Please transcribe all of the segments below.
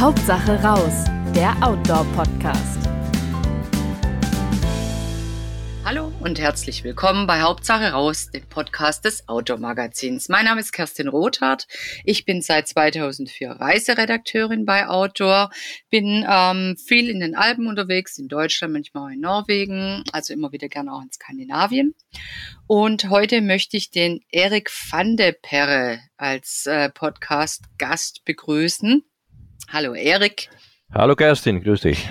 Hauptsache raus, der Outdoor-Podcast. Hallo und herzlich willkommen bei Hauptsache raus, dem Podcast des Outdoor-Magazins. Mein Name ist Kerstin Rothardt. Ich bin seit 2004 Reiseredakteurin bei Outdoor, bin ähm, viel in den Alpen unterwegs, in Deutschland, manchmal auch in Norwegen, also immer wieder gerne auch in Skandinavien. Und heute möchte ich den Erik van de Perre als äh, Podcast-Gast begrüßen. Hallo Erik. Hallo Kerstin, grüß dich.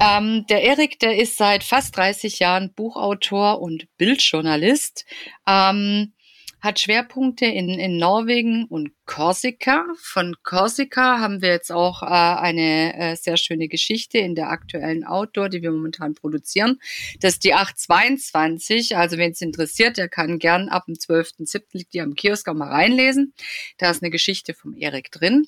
Ähm, der Erik, der ist seit fast 30 Jahren Buchautor und Bildjournalist, ähm, hat Schwerpunkte in, in Norwegen und Korsika. Von Korsika haben wir jetzt auch äh, eine äh, sehr schöne Geschichte in der aktuellen Outdoor, die wir momentan produzieren. Das ist die 822. Also wenn es interessiert, der kann gern ab dem 12.07. liegt die am Kiosk auch mal reinlesen. Da ist eine Geschichte vom Erik drin.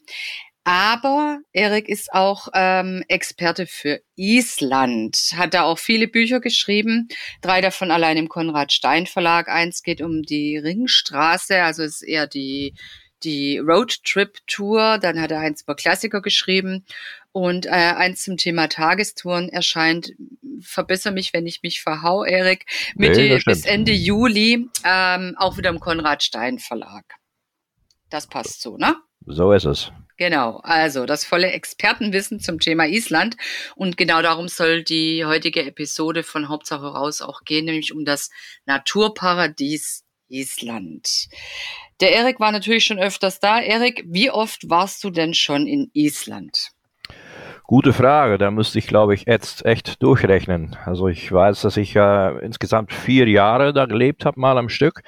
Aber Erik ist auch ähm, Experte für Island, hat da auch viele Bücher geschrieben, drei davon allein im Konrad Stein Verlag. Eins geht um die Ringstraße, also ist eher die die Roadtrip Tour. Dann hat er eins über Klassiker geschrieben und äh, eins zum Thema Tagestouren erscheint. Verbessere mich, wenn ich mich verhau, Erik, Mitte nee, bis Ende Juli ähm, auch wieder im Konrad Stein Verlag. Das passt so, ne? So ist es. Genau, also das volle Expertenwissen zum Thema Island. Und genau darum soll die heutige Episode von Hauptsache raus auch gehen, nämlich um das Naturparadies Island. Der Erik war natürlich schon öfters da. Erik, wie oft warst du denn schon in Island? Gute Frage, da müsste ich, glaube ich, jetzt echt durchrechnen. Also ich weiß, dass ich äh, insgesamt vier Jahre da gelebt habe, mal am Stück.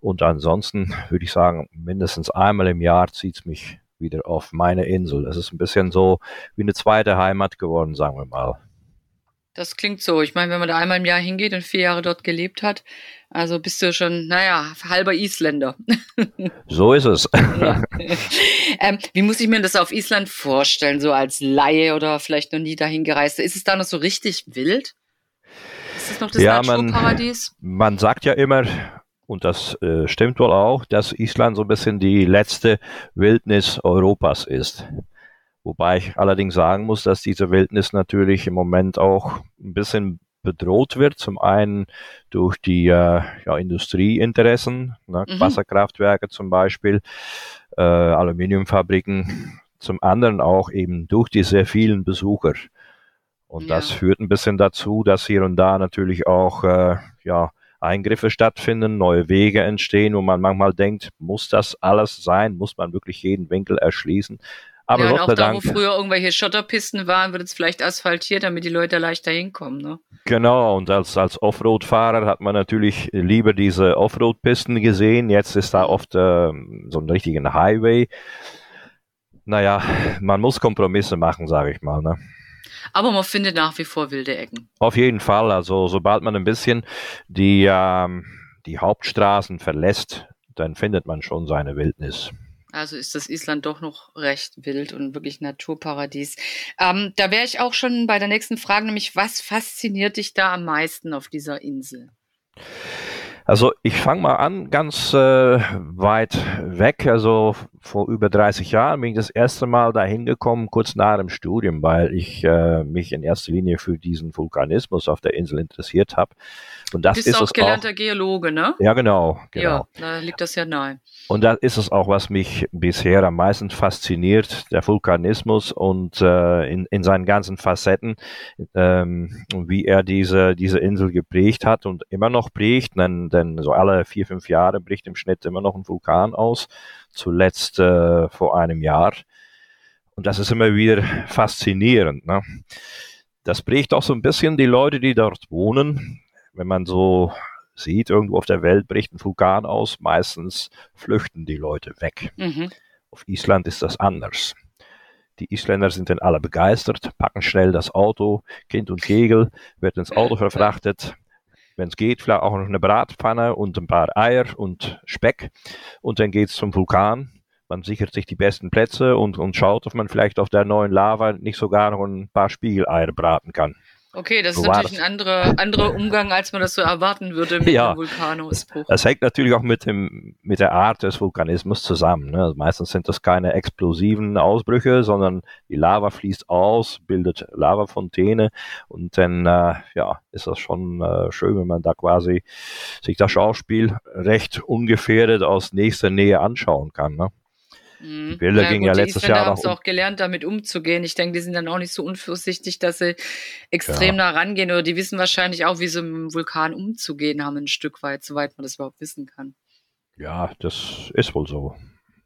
Und ansonsten würde ich sagen, mindestens einmal im Jahr zieht es mich wieder auf meine Insel. Es ist ein bisschen so wie eine zweite Heimat geworden, sagen wir mal. Das klingt so. Ich meine, wenn man da einmal im Jahr hingeht und vier Jahre dort gelebt hat, also bist du schon, naja, halber Isländer. So ist es. ähm, wie muss ich mir das auf Island vorstellen, so als Laie oder vielleicht noch nie dahin gereist? Ist es da noch so richtig wild? Ist es noch das ja, Naturparadies? Man, man sagt ja immer, und das äh, stimmt wohl auch, dass Island so ein bisschen die letzte Wildnis Europas ist. Wobei ich allerdings sagen muss, dass diese Wildnis natürlich im Moment auch ein bisschen bedroht wird. Zum einen durch die äh, ja, Industrieinteressen, ne, mhm. Wasserkraftwerke zum Beispiel, äh, Aluminiumfabriken. Zum anderen auch eben durch die sehr vielen Besucher. Und ja. das führt ein bisschen dazu, dass hier und da natürlich auch äh, ja, Eingriffe stattfinden, neue Wege entstehen, wo man manchmal denkt, muss das alles sein? Muss man wirklich jeden Winkel erschließen? Aber ja, und auch da, wo früher irgendwelche Schotterpisten waren, wird es vielleicht asphaltiert, damit die Leute leichter hinkommen. Ne? Genau, und als, als Offroad-Fahrer hat man natürlich lieber diese Offroad-Pisten gesehen. Jetzt ist da oft äh, so ein richtiger Highway. Naja, man muss Kompromisse machen, sage ich mal. Ne? Aber man findet nach wie vor wilde Ecken. Auf jeden Fall. Also sobald man ein bisschen die, ähm, die Hauptstraßen verlässt, dann findet man schon seine Wildnis. Also ist das Island doch noch recht wild und wirklich Naturparadies. Ähm, da wäre ich auch schon bei der nächsten Frage, nämlich was fasziniert dich da am meisten auf dieser Insel? Also ich fange mal an, ganz äh, weit weg. Also vor über 30 Jahren bin ich das erste Mal dahin gekommen, kurz nach dem Studium, weil ich äh, mich in erster Linie für diesen Vulkanismus auf der Insel interessiert habe. Und das du bist ist auch gelernter auch, Geologe, ne? Ja, genau, genau. Ja, da liegt das ja nahe. Und da ist es auch, was mich bisher am meisten fasziniert, der Vulkanismus und äh, in, in seinen ganzen Facetten, ähm, wie er diese, diese Insel geprägt hat und immer noch prägt, denn, denn so alle vier, fünf Jahre bricht im Schnitt immer noch ein Vulkan aus, zuletzt äh, vor einem Jahr. Und das ist immer wieder faszinierend. Ne? Das prägt auch so ein bisschen die Leute, die dort wohnen. Wenn man so sieht, irgendwo auf der Welt bricht ein Vulkan aus, meistens flüchten die Leute weg. Mhm. Auf Island ist das anders. Die Isländer sind dann alle begeistert, packen schnell das Auto, Kind und Kegel, wird ins Auto verfrachtet. Wenn es geht, vielleicht auch noch eine Bratpfanne und ein paar Eier und Speck. Und dann geht es zum Vulkan. Man sichert sich die besten Plätze und, und schaut, ob man vielleicht auf der neuen Lava nicht sogar noch ein paar Spiegeleier braten kann. Okay, das ist natürlich ein anderer, anderer Umgang, als man das so erwarten würde mit Ja. einem Vulkanausbruch. Das hängt natürlich auch mit, dem, mit der Art des Vulkanismus zusammen. Ne? Also meistens sind das keine explosiven Ausbrüche, sondern die Lava fließt aus, bildet Lavafontäne und dann äh, ja, ist das schon äh, schön, wenn man da quasi sich das Schauspiel recht ungefährdet aus nächster Nähe anschauen kann. Ne? Mhm. Bilder gingen ja die letztes Isländer Jahr haben es um- auch gelernt, damit umzugehen. Ich denke, die sind dann auch nicht so unvorsichtig, dass sie extrem nah rangehen oder die wissen wahrscheinlich auch, wie sie mit dem Vulkan umzugehen haben, ein Stück weit, soweit man das überhaupt wissen kann. Ja, das ist wohl so.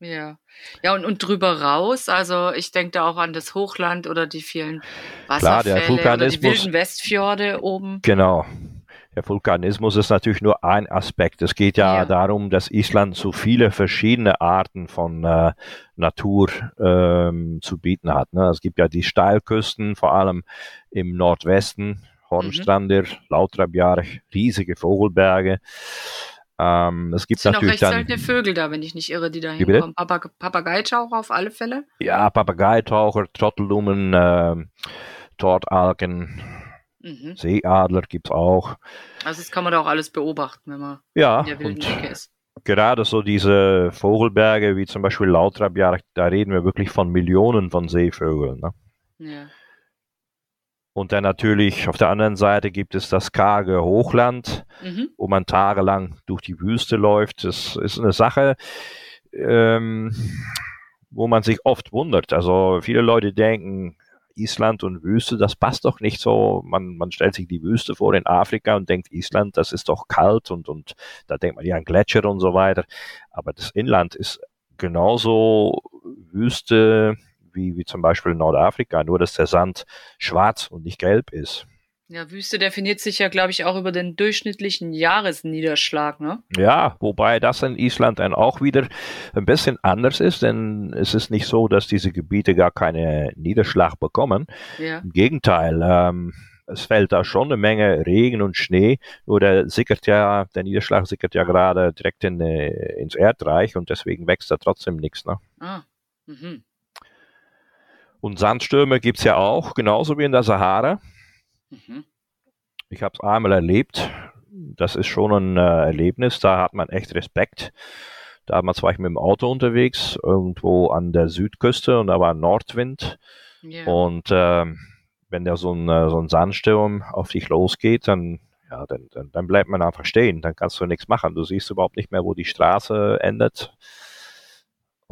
Ja. Ja, und, und drüber raus, also ich denke da auch an das Hochland oder die vielen Klar, der Wasserfälle oder die wilden Westfjorde oben. Genau. Der Vulkanismus ist natürlich nur ein Aspekt. Es geht ja, Ja. darum, dass Island so viele verschiedene Arten von äh, Natur ähm, zu bieten hat. Ne? Es gibt ja die Steilküsten, vor allem im Nordwesten, Hornstrandir, Mhm. Lautrabjarg, riesige Vogelberge. Ähm, es gibt Es sind auch natürlich recht dann seltene Vögel da, wenn ich nicht irre, die da hinkommen. Papag Papageitaucher auf alle Fälle. ja, Papageitaucher, Trottellumen, ähm, Tortalken, Mhm. Seeadler gibt's auch. Also das kann man da auch alles beobachten, wenn man Ja, in der wilden Ecke ist. gerade so diese Vogelberge, wie zum Beispiel Lautrabjarg, da reden wir wirklich von Millionen von Seevögeln. Ne? Ja. Und dann natürlich auf der anderen Seite gibt es das karge Hochland, Mhm. wo man tagelang durch die Wüste läuft. Das ist eine Sache, ähm, wo man sich oft wundert. Also viele Leute denken, Island und Wüste, das passt doch nicht so. Man, man stellt sich die Wüste vor in Afrika und denkt, Island, das ist doch kalt und, und da denkt man ja an Gletscher und so weiter. Aber das Inland ist genauso Wüste wie, wie zum Beispiel Nordafrika, nur dass der Sand schwarz und nicht gelb ist. Ja, Wüste definiert sich ja, glaube ich, auch über den durchschnittlichen Jahresniederschlag, ne? Ja, wobei das in Island dann auch wieder ein bisschen anders ist, denn es ist nicht so, dass diese Gebiete gar keine Niederschlag bekommen. Ja. Im Gegenteil, ähm, es fällt da schon eine Menge Regen und Schnee, nur der sickert ja, der Niederschlag sickert ja gerade direkt in, äh, ins Erdreich und deswegen wächst da trotzdem nichts. Ne? Ah. Mhm. Und Sandstürme gibt's ja auch, genauso wie in der Sahara. Mhm. Ich habe es einmal erlebt. Das ist schon ein äh, Erlebnis. Da hat man echt Respekt. Da war ich mit dem Auto unterwegs, irgendwo an der Südküste und da war Nordwind. Ja. Und ähm, wenn da so ein, äh, so ein Sandsturm auf dich losgeht, dann, ja, dann, dann, dann bleibt man einfach stehen. Dann kannst du nichts machen. Du siehst überhaupt nicht mehr, wo die Straße endet.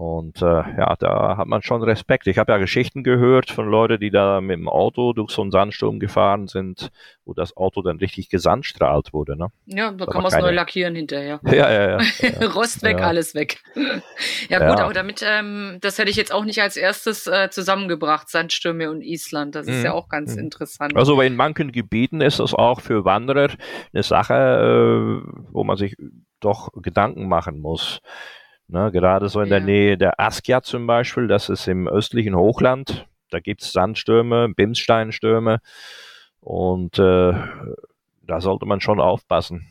Und äh, ja, da hat man schon Respekt. Ich habe ja Geschichten gehört von Leuten, die da mit dem Auto durch so einen Sandsturm gefahren sind, wo das Auto dann richtig gesandstrahlt wurde. Ne? ja, da kann man es keine- neu lackieren hinterher. Ja, ja, ja. ja. Rost weg, Ja. alles weg. ja, gut, Ja. aber damit, ähm, das hätte ich jetzt auch nicht als erstes äh, zusammengebracht, Sandstürme und Island. Das ist Mhm. ja auch ganz Mhm. interessant. Also in manchen Gebieten ist das auch für Wanderer eine Sache, äh, wo man sich doch Gedanken machen muss. Ne, gerade so in der Ja. Nähe der Askja zum Beispiel, das ist im östlichen Hochland. Da gibt es Sandstürme, Bimssteinstürme und äh, da sollte man schon aufpassen.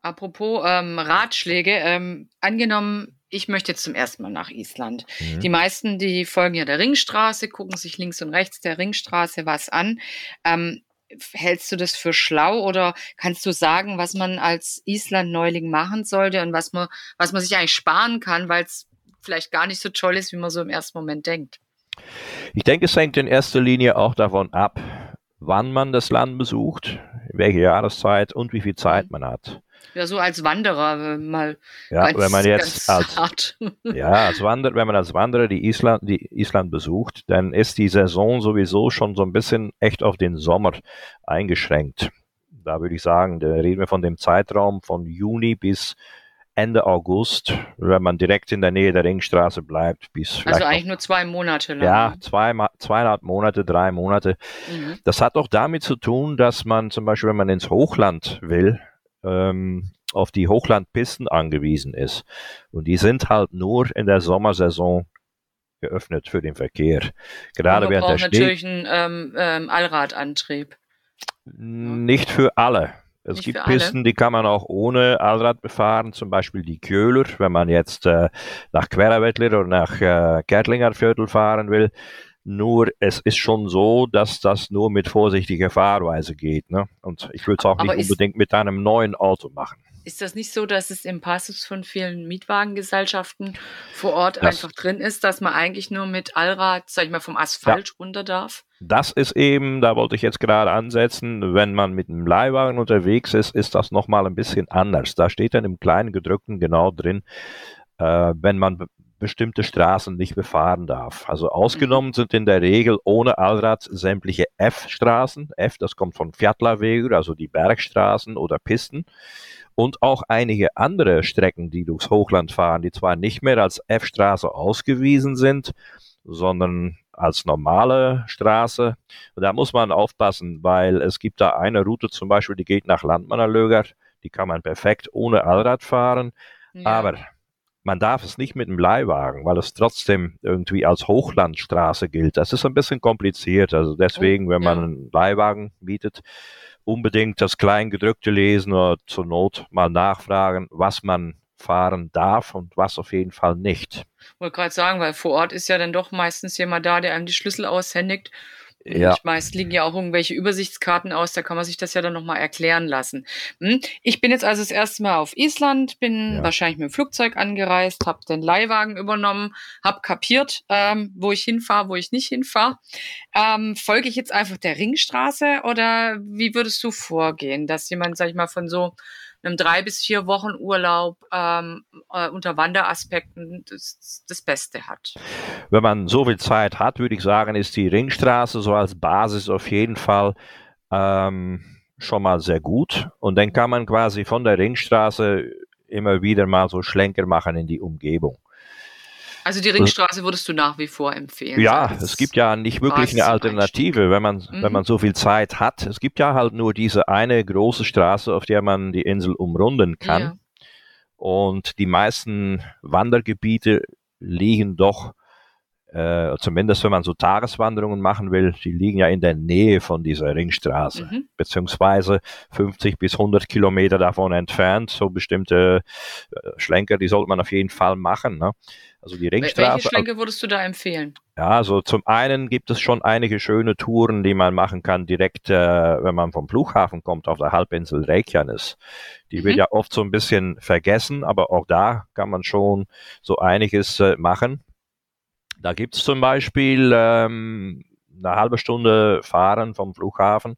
Apropos ähm, Ratschläge, ähm, angenommen, ich möchte jetzt zum ersten Mal nach Island. Mhm. Die meisten, die folgen ja der Ringstraße, gucken sich links und rechts der Ringstraße was an. Ähm, hältst du das für schlau oder kannst du sagen, was man als Island-Neuling machen sollte und was man, was man sich eigentlich sparen kann, weil es vielleicht gar nicht so toll ist, wie man so im ersten Moment denkt? Ich denke, es hängt in erster Linie auch davon ab, wann man das Land besucht, welche Jahreszeit und wie viel Zeit man hat. Ja, so als Wanderer mal Ja, wenn man jetzt als hart. Ja, als Wanderer, wenn man als Wanderer die Island, die Island besucht, dann ist die Saison sowieso schon so ein bisschen echt auf den Sommer eingeschränkt. Da würde ich sagen, da reden wir von dem Zeitraum von Juni bis Ende August, wenn man direkt in der Nähe der Ringstraße bleibt, bis vielleicht Also eigentlich noch, nur zwei Monate lang. ja, zwei, Ma- zweieinhalb Monate, drei Monate. Mhm. Das hat auch damit zu tun, dass man zum Beispiel, wenn man ins Hochland will, ähm, auf die Hochlandpisten angewiesen ist. Und die sind halt nur in der Sommersaison geöffnet für den Verkehr. Gerade während der Schnee. natürlich einen ähm, ähm, Allradantrieb. Nicht für alle. Es Nicht gibt? Pisten, die kann man auch ohne Allrad befahren, zum Beispiel die Köhler, wenn man jetzt äh, nach Querawettler oder nach äh, Kertlinger Viertel fahren will. Nur es ist schon so, dass das nur mit vorsichtiger Fahrweise geht. Ne? Und ich würde es auch Aber nicht unbedingt mit einem neuen Auto machen. Ist das nicht so, dass es im Passus von vielen Mietwagengesellschaften vor Ort Das- einfach drin ist, dass man eigentlich nur mit Allrad, sag ich mal, vom Asphalt runter darf? Das ist eben, da wollte ich jetzt gerade ansetzen, wenn man mit einem Leihwagen unterwegs ist, ist das nochmal ein bisschen anders. Da steht dann im kleinen gedrückten genau drin, äh, wenn man bestimmte Straßen nicht befahren darf. Also ausgenommen sind in der Regel ohne Allrad sämtliche F-Straßen. F, das kommt von Fjatlavegur, also die Bergstraßen oder Pisten. Und auch einige andere Strecken, die durchs Hochland fahren, die zwar nicht mehr als F-Straße ausgewiesen sind, sondern als normale Straße. Und da muss man aufpassen, weil es gibt da eine Route zum Beispiel, die geht nach Landmannalöger, die kann man perfekt ohne Allrad fahren, Ja. aber man darf es nicht mit einem Leihwagen, weil es trotzdem irgendwie als Hochlandstraße gilt. Das ist ein bisschen kompliziert. Also deswegen, wenn man einen Leihwagen mietet, unbedingt das Kleingedrückte lesen oder zur Not mal nachfragen, was man fahren darf und was auf jeden Fall nicht. wollte gerade sagen, weil vor Ort ist ja dann doch meistens jemand da, der einem die Schlüssel aushändigt. Ja. Meist liegen ja auch irgendwelche Übersichtskarten aus, da kann man sich das ja dann nochmal erklären lassen. Hm? Ich bin jetzt also das erste Mal auf Island, bin Ja. wahrscheinlich mit dem Flugzeug angereist, habe den Leihwagen übernommen, habe kapiert, ähm, wo ich hinfahre, wo ich nicht hinfahre. Ähm, folge ich jetzt einfach der Ringstraße oder wie würdest du vorgehen, dass jemand, sag ich mal, von so einem drei bis vier Wochen Urlaub ähm, äh, unter Wanderaspekten das, das Beste hat? Wenn man so viel Zeit hat, würde ich sagen, ist die Ringstraße so als Basis auf jeden Fall ähm, schon mal sehr gut. Und dann kann man quasi von der Ringstraße immer wieder mal so Schlenker machen in die Umgebung. Also die Ringstraße würdest du nach wie vor empfehlen? Ja, es gibt ja nicht wirklich eine Alternative, wenn man, Mhm. wenn man so viel Zeit hat. Es gibt ja halt nur diese eine große Straße, auf der man die Insel umrunden kann. Ja. Und die meisten Wandergebiete liegen doch, äh, zumindest wenn man so Tageswanderungen machen will, die liegen ja in der Nähe von dieser Ringstraße, Mhm. beziehungsweise 50 bis 100 Kilometer davon entfernt. So bestimmte äh, Schlenker, die sollte man auf jeden Fall machen. Ne? Also die Wel- Welche Ringstraße. Schlenke würdest du da empfehlen? Ja, also zum einen gibt es schon einige schöne Touren, die man machen kann, direkt, äh, wenn man vom Flughafen kommt, auf der Halbinsel Reykjanes. Die wird Mhm. ja oft so ein bisschen vergessen, aber auch da kann man schon so einiges äh, machen. Da gibt es zum Beispiel ähm, eine halbe Stunde Fahren vom Flughafen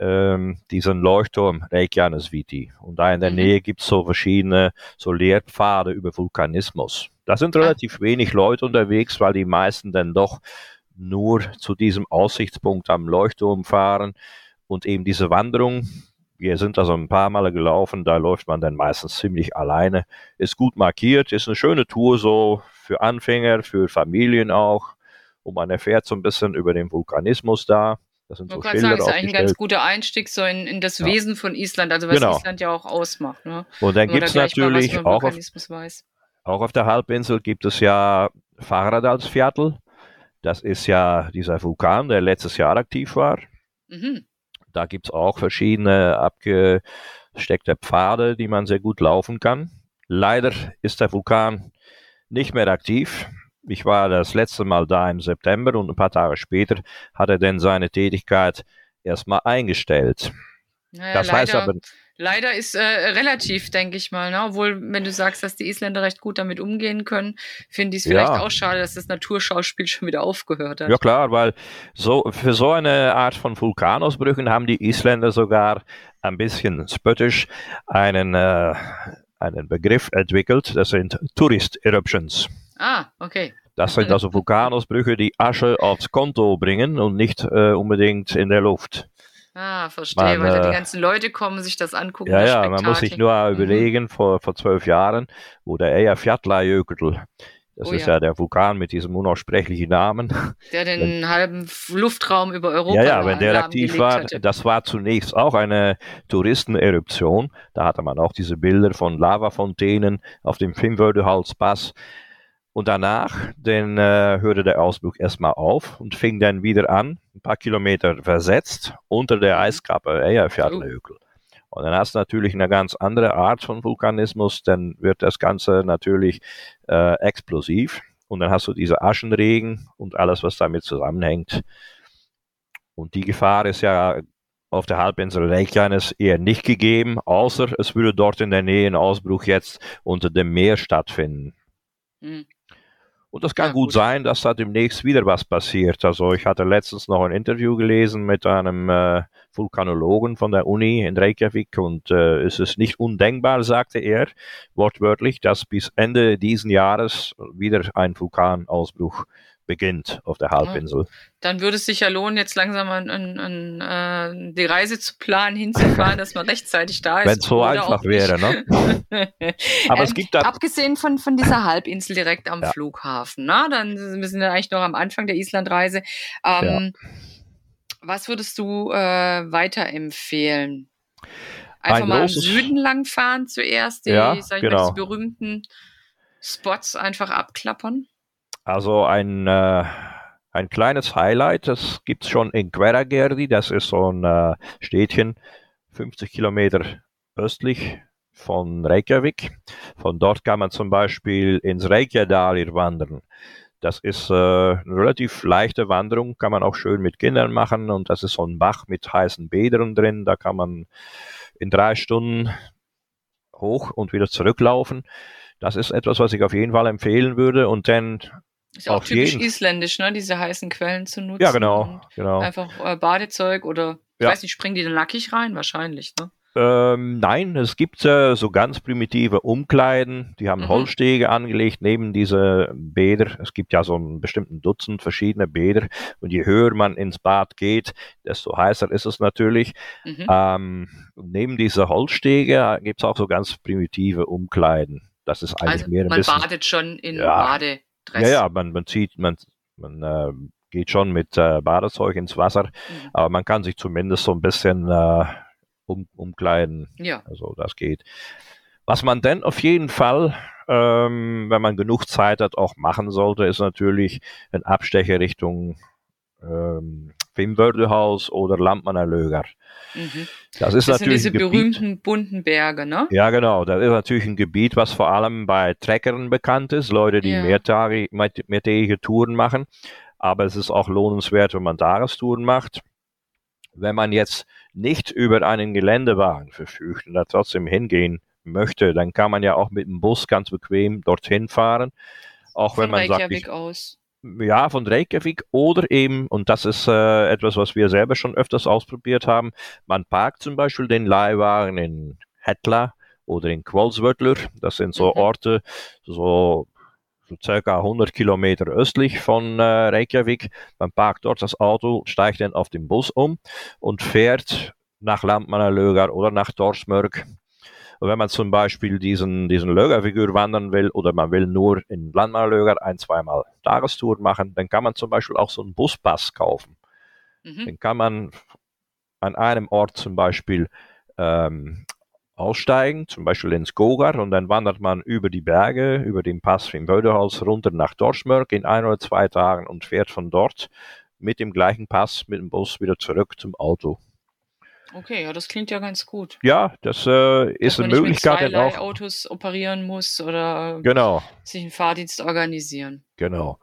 ähm, diesen Leuchtturm Reykjanes Viti. Und da in der Mhm. Nähe gibt es so verschiedene so Lehrpfade über Vulkanismus. Da sind relativ wenig Leute unterwegs, weil die meisten dann doch nur zu diesem Aussichtspunkt am Leuchtturm fahren und eben diese Wanderung. Wir sind also ein paar Male gelaufen, da läuft man dann meistens ziemlich alleine. Ist gut markiert, ist eine schöne Tour so für Anfänger, für Familien auch. Und man erfährt so ein bisschen über den Vulkanismus da. Das sind Ich so wollte gerade sagen, Schilder ist eigentlich ein ganz guter Einstieg so in, in das Ja. Wesen von Island, also was Genau. Island ja auch ausmacht. Ne? Und dann man gibt es da mal natürlich über auch auf weiß. Auch auf der Halbinsel gibt es ja Fagradalsviertel. Das ist ja dieser Vulkan, der letztes Jahr aktiv war. Mhm. Da gibt es auch verschiedene abgesteckte Pfade, die man sehr gut laufen kann. Leider ist der Vulkan nicht mehr aktiv. Ich war das letzte Mal da im September und ein paar Tage später hat er dann seine Tätigkeit erstmal eingestellt. Naja, Das leider, heißt aber, leider ist äh, relativ, denke ich mal. Ne? Obwohl, wenn du sagst, dass die Isländer recht gut damit umgehen können, finde ich es vielleicht Ja. auch schade, dass das Naturschauspiel schon wieder aufgehört hat. Ja klar, weil so, für so eine Art von Vulkanausbrüchen haben die Isländer sogar ein bisschen spöttisch einen, äh, einen Begriff entwickelt. Das sind Tourist Eruptions. Ah, okay. Das sind also Vulkanausbrüche, die Asche aufs Konto bringen und nicht äh, unbedingt in der Luft. Ah, verstehe, Man, weil da die äh, ganzen Leute kommen, sich das angucken. Ja, ja, man muss sich nur Mhm. überlegen, vor, vor zwölf Jahren, wo der Eyjafjallajökull, das Oh ist ja. ja der Vulkan mit diesem unaussprechlichen Namen, Der den halben F- Luftraum über Europa Ja, ja, wenn der aktiv war, hatte. das war zunächst auch eine Touristeneruption. Da hatte man auch diese Bilder von Lavafontänen auf dem Fimmwördehalspass. Und danach, dann äh, hörte der Ausbruch erstmal auf und fing dann wieder an, ein paar Kilometer versetzt, unter der Eiskappe Eyjafjallajökull. Und dann hast du natürlich eine ganz andere Art von Vulkanismus, dann wird das Ganze natürlich äh, explosiv. und dann hast du diese Aschenregen und alles, was damit zusammenhängt. Und die Gefahr ist ja auf der Halbinsel Reykjanes eher nicht gegeben, außer es würde dort in der Nähe ein Ausbruch jetzt unter dem Meer stattfinden. Mhm. Und das kann ja, gut, gut, sein, dass da demnächst wieder was passiert. Also ich hatte letztens noch ein Interview gelesen mit einem äh, Vulkanologen von der Uni in Reykjavik und äh, es ist nicht undenkbar, sagte er wortwörtlich, dass bis Ende diesen Jahres wieder ein Vulkanausbruch beginnt auf der Halbinsel. Dann würde es sich ja lohnen, jetzt langsam an, an, an die Reise zu planen, hinzufahren, dass man rechtzeitig da ist. Wenn es so einfach wäre, ne? Aber ähm, es gibt da Abgesehen von, von dieser Halbinsel direkt am ja. Flughafen, ne? Dann wir sind wir eigentlich noch am Anfang der Islandreise. Ähm, ja. Was würdest du äh, weiterempfehlen? Einfach Ein mal im Süden langfahren zuerst, die, ja, genau. mal, diese berühmten Spots einfach abklappern? Also ein, äh, ein kleines Highlight, das gibt es schon in Queragerdi, das ist so ein äh, Städtchen, 50 Kilometer östlich von Reykjavik. Von dort kann man zum Beispiel ins Reykjadalir wandern. Das ist äh, eine relativ leichte Wanderung, kann man auch schön mit Kindern machen und das ist so ein Bach mit heißen Bädern drin. Da kann man in drei Stunden hoch und wieder zurücklaufen. Das ist etwas, was ich auf jeden Fall empfehlen würde. Und dann ist auch typisch jeden. isländisch, ne? Diese heißen Quellen zu nutzen. Ja, genau. genau. Einfach äh, Badezeug oder, ich ja. weiß nicht, springen die dann nackig rein? Wahrscheinlich, ne? Ähm, nein, es gibt äh, so ganz primitive Umkleiden, die haben mhm. Holzstege angelegt neben diese Bäder. Es gibt ja so ein bestimmten Dutzend verschiedene Bäder und je höher man ins Bad geht, desto heißer ist es natürlich. Mhm. Ähm, neben dieser Holzstege gibt es auch so ganz primitive Umkleiden. Das ist eigentlich also mehr ein man bisschen. Man badet schon in ja, Bade. Ja, ja, man, man zieht, man, man äh, geht schon mit äh, Badezeug ins Wasser, mhm. aber man kann sich zumindest so ein bisschen äh, um, umkleiden. Ja. Also das geht. Was man denn auf jeden Fall, ähm, wenn man genug Zeit hat, auch machen sollte, ist natürlich ein Abstecher Richtung ähm, Fimmwördehaus oder Landmannerlöger. Mhm. Das ist das natürlich sind diese berühmten bunten Berge, ne? Ja, genau. Das ist natürlich ein Gebiet, was vor allem bei Trekkern bekannt ist, Leute, die ja. mehrtägige, mehrtägige Touren machen. Aber es ist auch lohnenswert, wenn man Tagestouren macht. Wenn man jetzt nicht über einen Geländewagen verfügt und da trotzdem hingehen möchte, dann kann man ja auch mit dem Bus ganz bequem dorthin fahren. Auch Von wenn man Reykjavik sagt, ich, aus ja, von Reykjavik oder eben, und das ist äh, etwas, was wir selber schon öfters ausprobiert haben, man parkt zum Beispiel den Leihwagen in Hetla oder in Qualsvördler. Das sind so mhm. Orte, so circa 100 Kilometer östlich von äh, Reykjavik. Man parkt dort das Auto, steigt dann auf den Bus um und fährt nach Landmannalögar oder nach Torsmörk und wenn man zum Beispiel diesen, diesen Lögerfigur wandern will oder man will nur in Landmalöger ein, zweimal Tagestour machen, dann kann man zum Beispiel auch so einen Buspass kaufen. Mhm. Den kann man an einem Ort zum Beispiel ähm, aussteigen, zum Beispiel ins Gogar, und dann wandert man über die Berge, über den Pass im Bödeholz runter nach Dorsmörk in ein oder zwei Tagen und fährt von dort mit dem gleichen Pass mit dem Bus wieder zurück zum Auto. Okay, ja, das klingt ja ganz gut. Ja, das äh, ist eine Möglichkeit. Wenn man Autos operieren muss oder genau. sich einen Fahrdienst organisieren. Genau.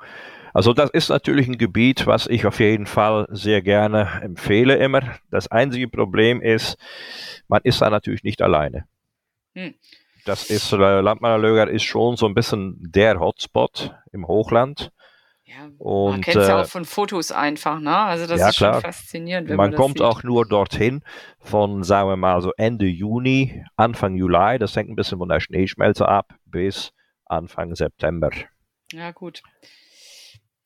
Also das ist natürlich ein Gebiet, was ich auf jeden Fall sehr gerne empfehle immer. Das einzige Problem ist, man ist da natürlich nicht alleine. Hm. Das ist, äh, Landmannerlöger ist schon so ein bisschen der Hotspot im Hochland. Ja, und, man kennt es ja äh, auch von Fotos einfach, ne? Also das ja, ist klar. schon faszinierend. man, man kommt sieht. auch nur dorthin von, sagen wir mal, so Ende Juni, Anfang Juli, das hängt ein bisschen von der Schneeschmelze ab, bis Anfang September. Ja, gut.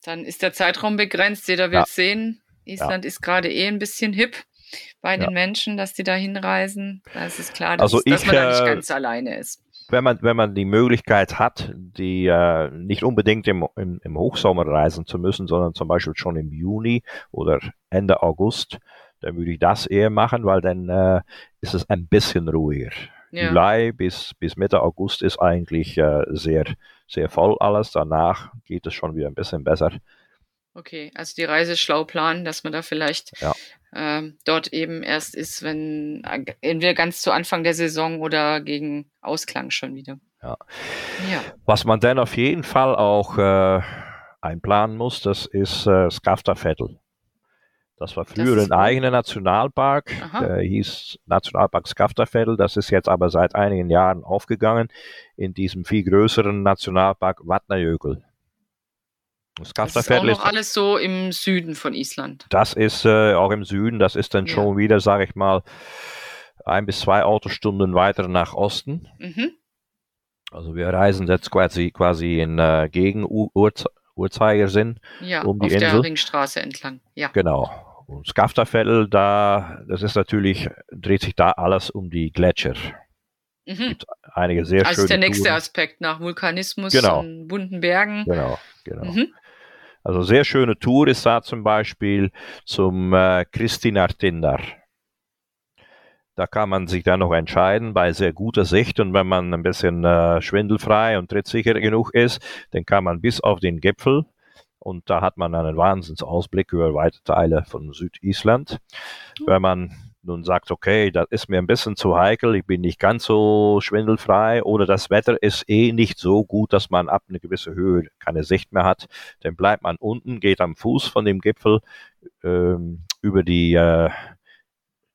Dann ist der Zeitraum begrenzt, jeder will ja. sehen. Island ja. ist gerade eh ein bisschen hip bei den Menschen, dass die da hinreisen. Da ist es klar, dass, also ich, dass man da nicht äh, ganz alleine ist wenn man, wenn man die Möglichkeit hat, die äh, nicht unbedingt im, im, im Hochsommer reisen zu müssen, sondern zum Beispiel schon im Juni oder Ende August, dann würde ich das eher machen, weil dann äh, ist es ein bisschen ruhiger. Ja. Juli bis, bis Mitte August ist eigentlich äh, sehr, sehr voll alles. Danach geht es schon wieder ein bisschen besser. Okay, also die Reise schlau planen, dass man da vielleicht ja. ähm, dort eben erst ist, wenn äh, entweder ganz zu Anfang der Saison oder gegen Ausklang schon wieder. Ja. ja. Was man dann auf jeden Fall auch äh, einplanen muss, das ist äh, Skaftervettel. Das war früher das ein eigener Nationalpark, Aha. der hieß Nationalpark Skaftervettel. Das ist jetzt aber seit einigen Jahren aufgegangen in diesem viel größeren Nationalpark Vatnajökull. Das ist auch noch alles so im Süden von Island. Das ist äh, auch im Süden. Das ist dann ja. schon wieder, sage ich mal, ein bis zwei Autostunden weiter nach Osten. Mhm. Also wir reisen jetzt quasi, quasi in äh, Gegen-Uhrzeigersinn ja, um die auf Insel. der Ringstraße entlang. Ja. Genau. Und Skafterfell, da, das ist natürlich, dreht sich da alles um die Gletscher. Mhm. gibt einige sehr also schöne. Das ist der nächste Touren. Aspekt nach Vulkanismus genau. und bunten Bergen. Genau, genau. Mhm. Also sehr schöne Tour ist da zum Beispiel zum äh, Kristinartindar. Da kann man sich dann noch entscheiden bei sehr guter Sicht und wenn man ein bisschen äh, schwindelfrei und trittsicher genug ist, dann kann man bis auf den Gipfel und da hat man einen Wahnsinnsausblick über weite Teile von Südisland. Wenn man nun sagt, okay, das ist mir ein bisschen zu heikel, ich bin nicht ganz so schwindelfrei oder das Wetter ist eh nicht so gut, dass man ab einer gewissen Höhe keine Sicht mehr hat, dann bleibt man unten, geht am Fuß von dem Gipfel ähm, über die äh,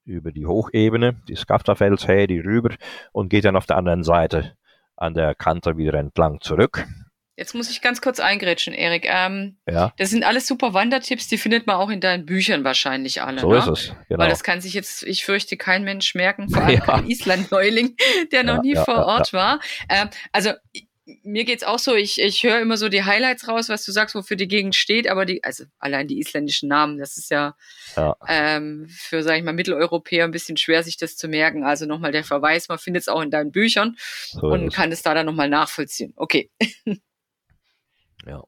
über die Hochebene, die die rüber und geht dann auf der anderen Seite an der Kante wieder entlang zurück. Jetzt muss ich ganz kurz eingrätschen, Erik. Ähm, ja. Das sind alles super Wandertipps, die findet man auch in deinen Büchern wahrscheinlich alle. So ne? ist es, genau. Weil das kann sich jetzt, ich fürchte, kein Mensch merken, vor allem ja. kein Island-Neuling, der noch ja, nie vor Ort war. Ähm, also mir geht's auch so, ich, ich höre immer so die Highlights raus, was du sagst, wofür die Gegend steht, aber die, also allein die isländischen Namen, das ist ja, ja. Ähm, für, sag ich mal, Mitteleuropäer ein bisschen schwer, sich das zu merken. Also nochmal der Verweis, man findet es auch in deinen Büchern so und kann es da dann nochmal nachvollziehen. Okay. ja.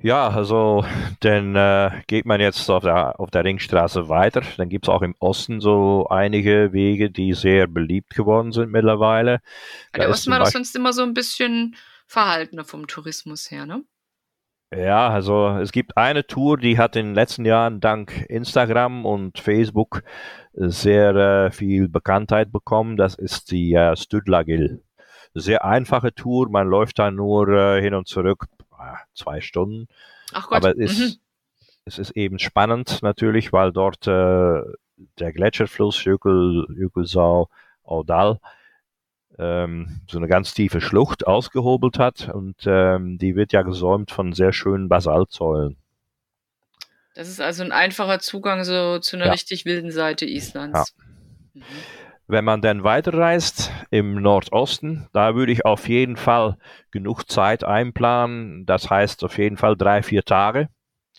Ja, also dann äh, geht man jetzt auf der, auf der Ringstraße weiter. Dann gibt es auch im Osten so einige Wege, die sehr beliebt geworden sind mittlerweile. Ja, der Osten war doch sonst immer so ein bisschen verhaltener vom Tourismus her, ne? Ja, also es gibt eine Tour, die hat in den letzten Jahren dank Instagram und Facebook sehr äh, viel Bekanntheit bekommen. Das ist die äh, Stüdlagil. Sehr einfache Tour, man läuft da nur äh, hin und zurück zwei Stunden. Ach Gott. Aber es ist, mhm. es ist eben spannend natürlich, weil dort äh, der Gletscherfluss Jökul, Jökulsau, Audal ähm, so eine ganz tiefe Schlucht ausgehobelt hat und ähm, die wird ja gesäumt von sehr schönen Basaltsäulen. Das ist also ein einfacher Zugang so zu einer ja. richtig wilden Seite Islands. Ja. Mhm. Wenn man dann weiterreist im Nordosten, da würde ich auf jeden Fall genug Zeit einplanen. Das heißt auf jeden Fall drei, vier Tage.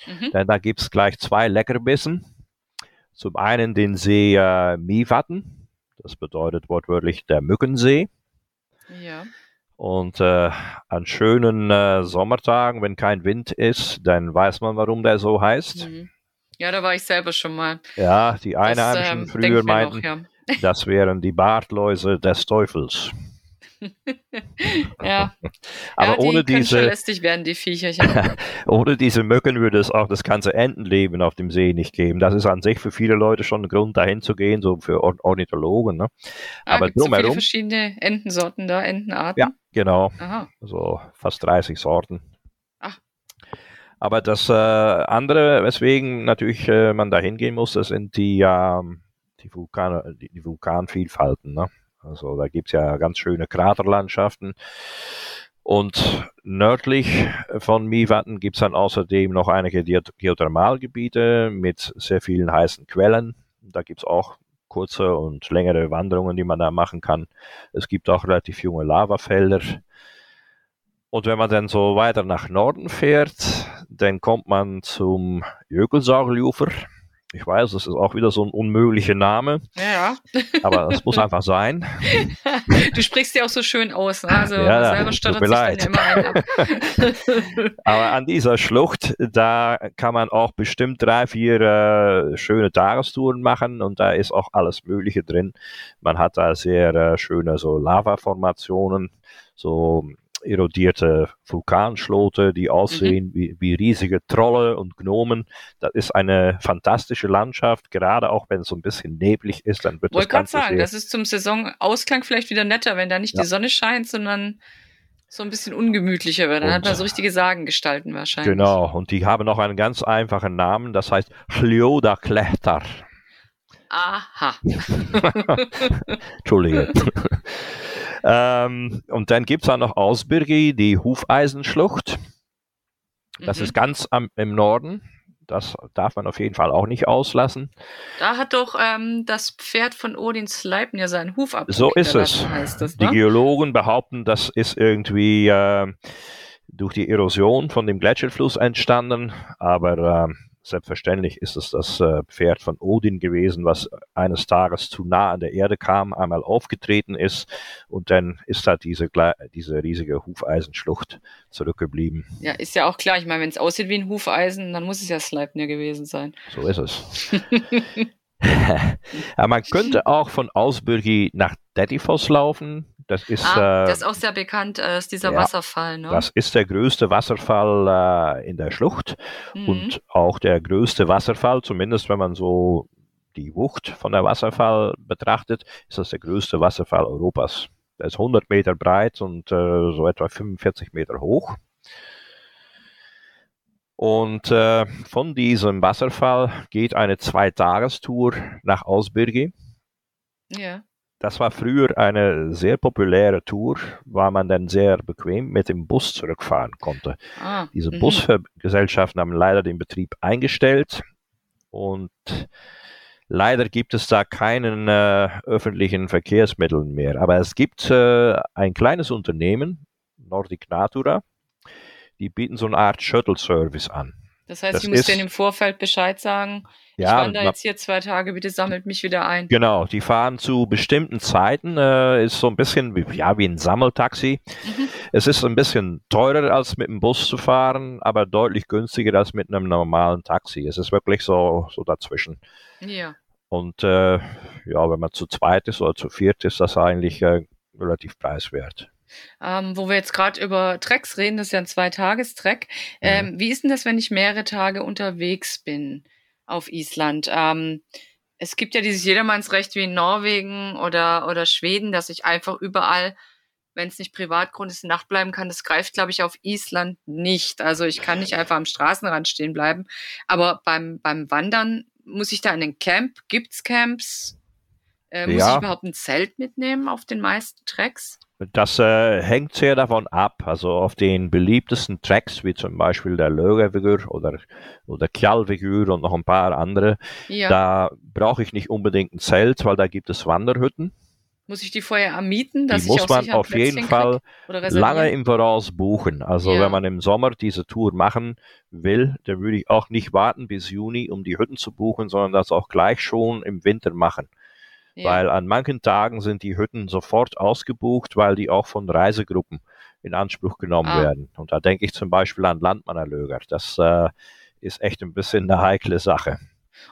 Mhm. Denn da gibt es gleich zwei Leckerbissen. Zum einen den See äh, Mivatten. Das bedeutet wortwörtlich der Mückensee. Ja. Und äh, an schönen äh, Sommertagen, wenn kein Wind ist, dann weiß man, warum der so heißt. Mhm. Ja, da war ich selber schon mal. Ja, die Einheimischen ähm, früher meinten, noch, ja. Das wären die Bartläuse des Teufels. ja. Aber ja, die ohne diese. lästig werden, die Viecher. Ohne diese Mücken würde es auch das ganze Entenleben auf dem See nicht geben. Das ist an sich für viele Leute schon ein Grund, dahin zu gehen, so für Ornithologen. Ne? Ah, Aber drumherum. So viele verschiedene Entensorten da, Entenarten? Ja, genau. Aha. Also fast 30 Sorten. Ach. Aber das äh, andere, weswegen natürlich äh, man da hingehen muss, das sind die. Ähm, die, Vulkan, die, die Vulkanvielfalten. Ne? Also da gibt es ja ganz schöne Kraterlandschaften. Und nördlich von Miwatten gibt es dann außerdem noch einige Geothermalgebiete mit sehr vielen heißen Quellen. Da gibt es auch kurze und längere Wanderungen, die man da machen kann. Es gibt auch relativ junge Lavafelder. Und wenn man dann so weiter nach Norden fährt, dann kommt man zum Jökulsárljufer. Ich weiß, das ist auch wieder so ein unmöglicher Name. Ja. Aber es muss einfach sein. Du sprichst ja auch so schön aus. Ne? Also ja, selber stottert sich leid. dann immer ein Aber an dieser Schlucht, da kann man auch bestimmt drei, vier äh, schöne Tagestouren machen und da ist auch alles Mögliche drin. Man hat da sehr äh, schöne so Lava-Formationen, so erodierte Vulkanschlote, die aussehen mhm. wie, wie, riesige Trolle und Gnomen. Das ist eine fantastische Landschaft, gerade auch wenn es so ein bisschen neblig ist, dann wird Wollte das Ganze sagen, das ist zum Saisonausklang vielleicht wieder netter, wenn da nicht ja. die Sonne scheint, sondern so ein bisschen ungemütlicher wird. Dann und, hat man so richtige Sagengestalten wahrscheinlich. Genau, und die haben noch einen ganz einfachen Namen, das heißt Chlioda Klechter. Aha. Entschuldige. ähm, und dann gibt es auch noch Ausbirgi, die Hufeisenschlucht. Das mhm. ist ganz am, im Norden. Das darf man auf jeden Fall auch nicht auslassen. Da hat doch ähm, das Pferd von Odin Sleipnir seinen Huf ab. So ist es. Das, ne? Die Geologen behaupten, das ist irgendwie äh, durch die Erosion von dem Gletscherfluss entstanden, aber äh, Selbstverständlich ist es das äh, Pferd von Odin gewesen, was eines Tages zu nah an der Erde kam, einmal aufgetreten ist und dann ist halt diese, diese riesige Hufeisenschlucht zurückgeblieben. Ja, ist ja auch klar. Ich meine, wenn es aussieht wie ein Hufeisen, dann muss es ja Sleipnir gewesen sein. So ist es. Aber man könnte auch von Ausbürgi nach Dettifoss laufen. Das ist, ah, äh, das ist auch sehr bekannt, äh, ist dieser ja, Wasserfall. Ne? Das ist der größte Wasserfall äh, in der Schlucht mhm. und auch der größte Wasserfall, zumindest wenn man so die Wucht von der Wasserfall betrachtet, ist das der größte Wasserfall Europas. Der ist 100 Meter breit und äh, so etwa 45 Meter hoch. Und äh, von diesem Wasserfall geht eine Zweitagestour nach Ausbirgi. Ja. Das war früher eine sehr populäre Tour, weil man dann sehr bequem mit dem Bus zurückfahren konnte. Ah, Diese mhm. Busgesellschaften haben leider den Betrieb eingestellt und leider gibt es da keinen äh, öffentlichen Verkehrsmitteln mehr. Aber es gibt äh, ein kleines Unternehmen, Nordic Natura, die bieten so eine Art Shuttle-Service an. Das heißt, das ich muss denen im Vorfeld Bescheid sagen, ja, ich wandere jetzt hier zwei Tage, bitte sammelt mich wieder ein. Genau, die fahren zu bestimmten Zeiten, äh, ist so ein bisschen wie, ja, wie ein Sammeltaxi. Mhm. Es ist ein bisschen teurer als mit dem Bus zu fahren, aber deutlich günstiger als mit einem normalen Taxi. Es ist wirklich so, so dazwischen. Ja. Und äh, ja, wenn man zu zweit ist oder zu viert, ist das eigentlich äh, relativ preiswert. Ähm, wo wir jetzt gerade über Tracks reden, das ist ja ein Zweitagestrack. Ähm, mhm. Wie ist denn das, wenn ich mehrere Tage unterwegs bin auf Island? Ähm, es gibt ja dieses Jedermannsrecht wie in Norwegen oder, oder Schweden, dass ich einfach überall, wenn es nicht Privatgrund ist, Nacht bleiben kann. Das greift, glaube ich, auf Island nicht. Also ich kann nicht einfach am Straßenrand stehen bleiben. Aber beim, beim Wandern muss ich da in den Camp? Gibt es Camps? Äh, muss ja. ich überhaupt ein Zelt mitnehmen auf den meisten Tracks? Das äh, hängt sehr davon ab. Also auf den beliebtesten Tracks, wie zum Beispiel der Lögefigur oder, oder Kjallfigur und noch ein paar andere, ja. da brauche ich nicht unbedingt ein Zelt, weil da gibt es Wanderhütten. Muss ich die vorher ermieten? die muss man auf jeden Fall lange im Voraus buchen. Also ja. wenn man im Sommer diese Tour machen will, dann würde ich auch nicht warten bis Juni, um die Hütten zu buchen, sondern das auch gleich schon im Winter machen. Ja. Weil an manchen Tagen sind die Hütten sofort ausgebucht, weil die auch von Reisegruppen in Anspruch genommen ah. werden. Und da denke ich zum Beispiel an Landmannerlöger. Das äh, ist echt ein bisschen eine heikle Sache.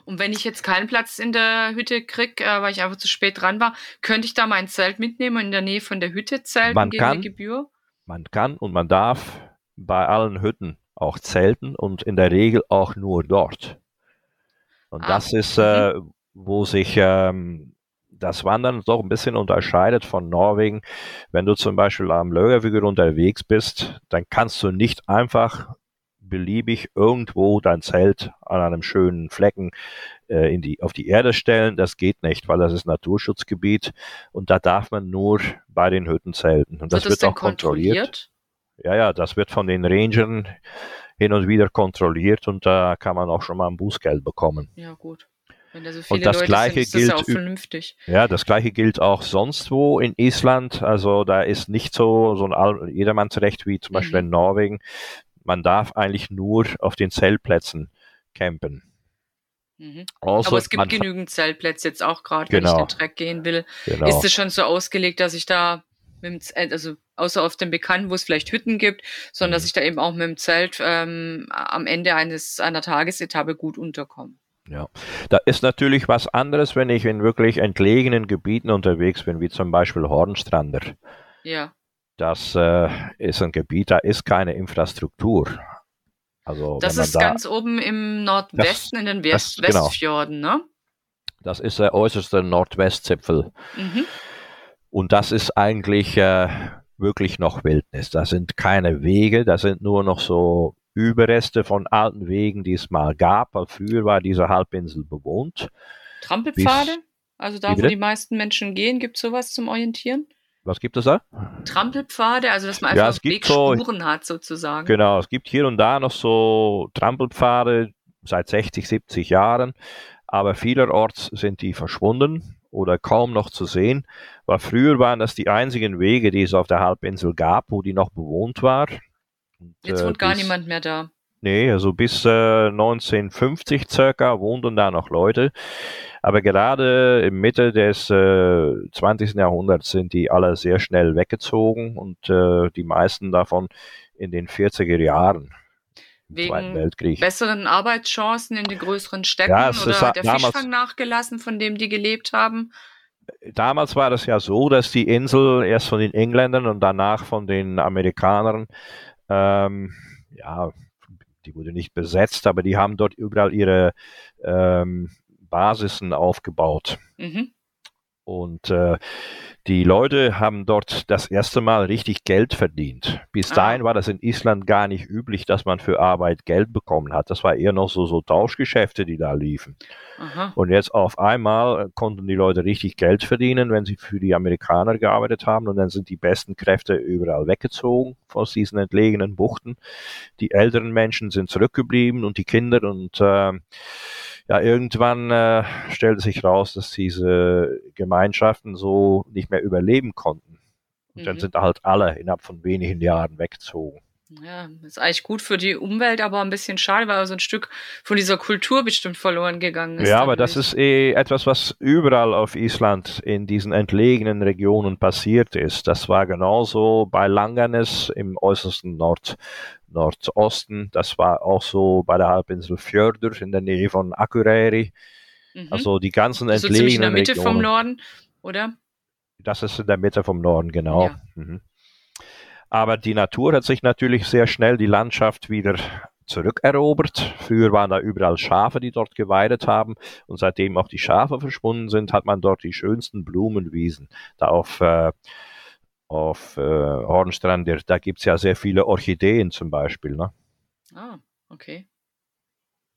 Und wenn ich jetzt keinen Platz in der Hütte kriege, äh, weil ich einfach zu spät dran war, könnte ich da mein Zelt mitnehmen und in der Nähe von der Hütte zelten man gegen kann, Gebühr? Man kann und man darf bei allen Hütten auch zelten und in der Regel auch nur dort. Und ah. das ist, äh, mhm. wo sich ähm, das Wandern doch ein bisschen unterscheidet von Norwegen. Wenn du zum Beispiel am Lögerwügel unterwegs bist, dann kannst du nicht einfach beliebig irgendwo dein Zelt an einem schönen Flecken äh, in die, auf die Erde stellen. Das geht nicht, weil das ist Naturschutzgebiet und da darf man nur bei den Hütten zelten. Und das wird, das wird auch kontrolliert? kontrolliert. Ja, ja, das wird von den Rangern hin und wieder kontrolliert und da kann man auch schon mal ein Bußgeld bekommen. Ja, gut. Wenn da so viele und das Leute gleiche sind, gilt, das ja, vernünftig. ja, das gleiche gilt auch sonst wo in Island. Also da ist nicht so, so ein Jedermannsrecht wie zum Beispiel mhm. in Norwegen. Man darf eigentlich nur auf den Zeltplätzen campen. Mhm. Also, Aber es gibt genügend Zeltplätze jetzt auch gerade, genau. wenn ich genau. den Track gehen will. Genau. Ist es schon so ausgelegt, dass ich da mit dem also außer auf dem Bekannten, wo es vielleicht Hütten gibt, sondern mhm. dass ich da eben auch mit dem Zelt ähm, am Ende eines einer Tagesetappe gut unterkomme. Ja, da ist natürlich was anderes, wenn ich in wirklich entlegenen Gebieten unterwegs bin, wie zum Beispiel Hornstrander. Ja. das äh, ist ein Gebiet, da ist keine Infrastruktur. Also, das ist da, ganz oben im Nordwesten, das, in den West, das, genau. Westfjorden, ne? Das ist der äußerste Nordwestzipfel. Mhm. Und das ist eigentlich äh, wirklich noch Wildnis. Da sind keine Wege, da sind nur noch so Überreste von alten Wegen, die es mal gab. Weil früher war diese Halbinsel bewohnt. Trampelpfade? Bis, also da, wo die meisten Menschen gehen, gibt es sowas zum Orientieren? Was gibt es da? Trampelpfade, also dass man einfach ja, Wegspuren so, hat sozusagen. Genau, es gibt hier und da noch so Trampelpfade seit 60, 70 Jahren, aber vielerorts sind die verschwunden oder kaum noch zu sehen, weil früher waren das die einzigen Wege, die es auf der Halbinsel gab, wo die noch bewohnt war. Und, Jetzt wohnt äh, gar niemand mehr da. Nee, also bis äh, 1950 circa wohnten da noch Leute. Aber gerade im Mitte des äh, 20. Jahrhunderts sind die alle sehr schnell weggezogen und äh, die meisten davon in den 40er Jahren. Wegen besseren Arbeitschancen in den größeren Städten ja, oder der damals, Fischfang nachgelassen, von dem die gelebt haben? Damals war es ja so, dass die Insel erst von den Engländern und danach von den Amerikanern ähm, ja, die wurde nicht besetzt, aber die haben dort überall ihre ähm, Basisen aufgebaut. Mhm. Und äh, die Leute haben dort das erste Mal richtig Geld verdient. Bis ah. dahin war das in Island gar nicht üblich, dass man für Arbeit Geld bekommen hat. Das war eher noch so, so Tauschgeschäfte, die da liefen. Aha. Und jetzt auf einmal konnten die Leute richtig Geld verdienen, wenn sie für die Amerikaner gearbeitet haben. Und dann sind die besten Kräfte überall weggezogen aus diesen entlegenen Buchten. Die älteren Menschen sind zurückgeblieben und die Kinder und äh, ja, irgendwann äh, stellte sich raus, dass diese Gemeinschaften so nicht mehr überleben konnten. Und mhm. dann sind halt alle innerhalb von wenigen Jahren weggezogen. Ja, ist eigentlich gut für die Umwelt, aber ein bisschen schade, weil so ein Stück von dieser Kultur bestimmt verloren gegangen ist. Ja, aber das ist eh etwas, was überall auf Island in diesen entlegenen Regionen passiert ist. Das war genauso bei Langanes im äußersten Nord, Nordosten. Das war auch so bei der Halbinsel Fjördur in der Nähe von Akureyri. Mhm. Also die ganzen entlegenen so ziemlich in der Mitte Regionen. vom Norden, oder? Das ist in der Mitte vom Norden, genau. Ja. Mhm. Aber die Natur hat sich natürlich sehr schnell die Landschaft wieder zurückerobert. Früher waren da überall Schafe, die dort geweidet haben. Und seitdem auch die Schafe verschwunden sind, hat man dort die schönsten Blumenwiesen. Da auf, äh, auf äh, Hornstrand, da gibt es ja sehr viele Orchideen zum Beispiel. Ne? Ah, okay.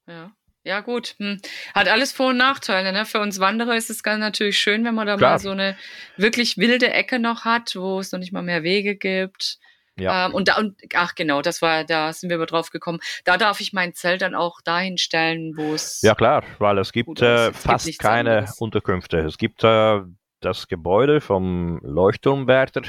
Ja. Ja, gut. Hm. Hat alles Vor- und Nachteile. Ne? Für uns Wanderer ist es ganz natürlich schön, wenn man da Klar. mal so eine wirklich wilde Ecke noch hat, wo es noch nicht mal mehr Wege gibt. Ja. Ähm, und da, und ach genau, das war, da sind wir aber drauf gekommen. Da darf ich mein Zelt dann auch dahin stellen, wo es. Ja, klar, weil es gibt äh, fast gibt keine anderes. Unterkünfte. Es gibt äh, das Gebäude vom Leuchtturmwärter.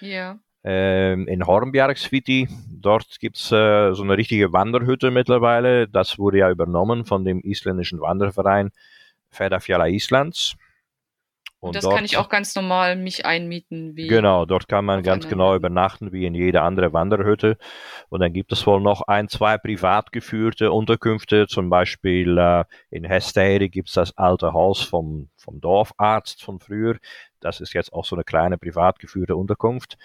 Ja ähm, in Hornbjergsviti. Dort gibt es äh, so eine richtige Wanderhütte mittlerweile. Das wurde ja übernommen von dem isländischen Wanderverein Fedafjalla Islands. Und, das dort, kann ich auch ganz normal mich einmieten. Wie genau, dort kann man ganz genau übernachten wie in jede andere Wanderhütte. Und dann gibt es wohl noch ein, zwei privat geführte Unterkünfte. Zum Beispiel äh, in Hesteyri gibt es das alte Haus vom, vom Dorfarzt von früher. Das ist jetzt auch so eine kleine privat geführte Unterkunft.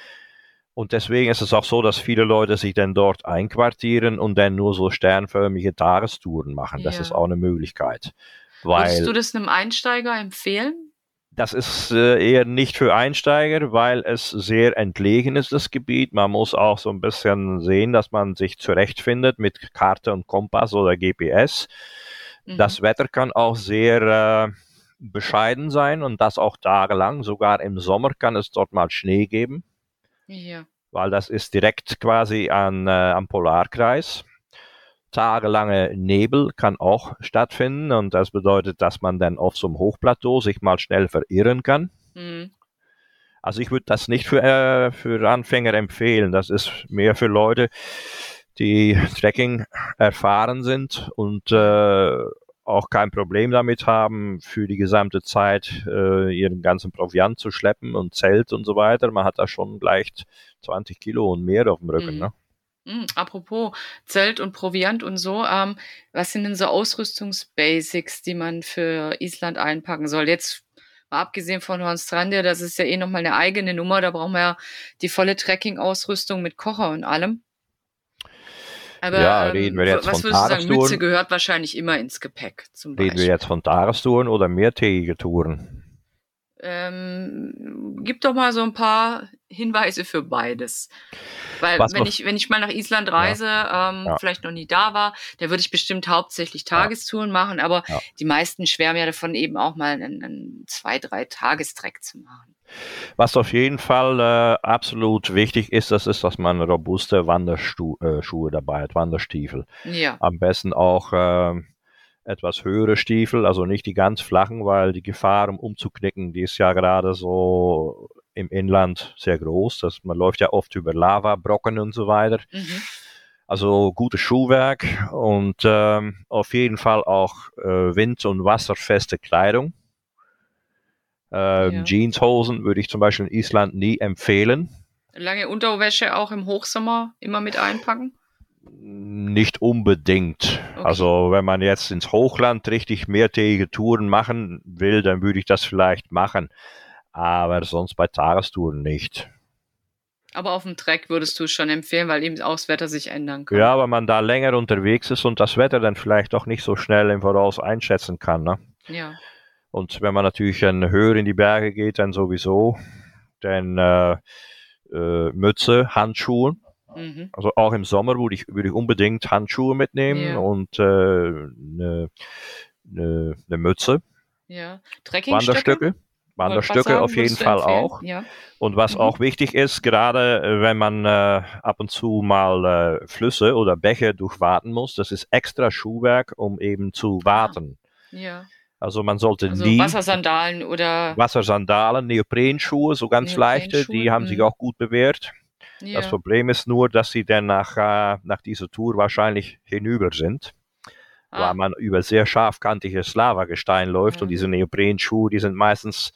Und deswegen ist es auch so, dass viele Leute sich dann dort einquartieren und dann nur so sternförmige Tagestouren machen. Das ja. ist auch eine Möglichkeit. Weil Würdest du das einem Einsteiger empfehlen? Das ist äh, eher nicht für Einsteiger, weil es sehr entlegen ist, das Gebiet. Man muss auch so ein bisschen sehen, dass man sich zurechtfindet mit Karte und Kompass oder GPS. Mhm. Das Wetter kann auch sehr äh, bescheiden sein und das auch tagelang. Sogar im Sommer kann es dort mal Schnee geben. Ja. Weil das ist direkt quasi an, äh, am Polarkreis. Tagelange Nebel kann auch stattfinden und das bedeutet, dass man dann auf so einem Hochplateau sich mal schnell verirren kann. Mhm. Also ich würde das nicht für, äh, für Anfänger empfehlen. Das ist mehr für Leute, die Trekking erfahren sind und äh, auch kein Problem damit haben, für die gesamte Zeit äh, ihren ganzen Proviant zu schleppen und Zelt und so weiter. Man hat da schon leicht 20 Kilo und mehr auf dem Rücken. Mhm. Ne? Mhm, apropos Zelt und Proviant und so, ähm, was sind denn so Ausrüstungsbasics, die man für Island einpacken soll? Jetzt Mal abgesehen von Hornstrandia, das ist ja eh nochmal eine eigene Nummer. Da brauchen wir ja die volle Trekking-Ausrüstung mit Kocher und allem. Aber ja, reden wir ähm, jetzt was von würdest du sagen? Mütze gehört wahrscheinlich immer ins Gepäck, zum Reden wir Beispiel. jetzt von Tagestouren oder mehrtägige Touren? Ähm, gib doch mal so ein paar Hinweise für beides. Weil Was wenn ich, wenn ich mal nach Island reise, ähm, Ja. vielleicht noch nie da war, da würde ich bestimmt hauptsächlich Tagestouren machen, aber Ja. die meisten schwärmen ja davon, eben auch mal einen, einen zwei, drei Tagestrek zu machen. Was auf jeden Fall äh, absolut wichtig ist, das ist, dass man robuste Wanderschuhe äh, dabei hat, Wanderstiefel. Ja, Am besten auch ähm, etwas höhere Stiefel, also nicht die ganz flachen, weil die Gefahr, um umzuknicken, die ist ja gerade so im Inland sehr groß. Das, man läuft ja oft über Lavabrocken und so weiter. mhm. Also gutes Schuhwerk und ähm, auf jeden Fall auch äh, wind- und wasserfeste Kleidung. Ähm, Ja. Jeanshosen würde ich zum Beispiel in Island nie empfehlen. lange Unterwäsche auch im Hochsommer immer mit einpacken. Nicht unbedingt. Okay. Also wenn man jetzt ins Hochland richtig mehrtägige Touren machen will, dann würde ich das vielleicht machen. Aber sonst bei Tagestouren nicht. Aber auf dem Trek würdest du es schon empfehlen, weil eben auch das Wetter sich ändern kann. Ja, weil man da länger unterwegs ist und das Wetter dann vielleicht auch nicht so schnell im Voraus einschätzen kann. Ne? Ja. Und wenn man natürlich dann höher in die Berge geht, dann sowieso. Dann äh, äh, Mütze, Handschuhe. Mhm. Also auch im Sommer würde ich, würde ich unbedingt Handschuhe mitnehmen Ja. und äh, eine ne, ne Mütze, Ja. Wanderstöcke. Wanderstöcke auf jeden Fall empfehlen? auch. Ja. Und was Mhm. auch wichtig ist, gerade äh, wenn man äh, ab und zu mal äh, Flüsse oder Bäche durchwaten muss, das ist extra Schuhwerk, um eben zu waten. ja. Also man sollte Also nie Wassersandalen oder Wassersandalen, Neoprenschuhe, so ganz leichte, Neoprenschuhe, die haben sich mhm. auch gut bewährt. Ja. Das Problem ist nur, dass sie dann nach, äh, nach dieser Tour wahrscheinlich hinüber sind, ah, weil man über sehr scharfkantiges Lavagestein läuft Ja. und diese Neoprenschuhe, die sind meistens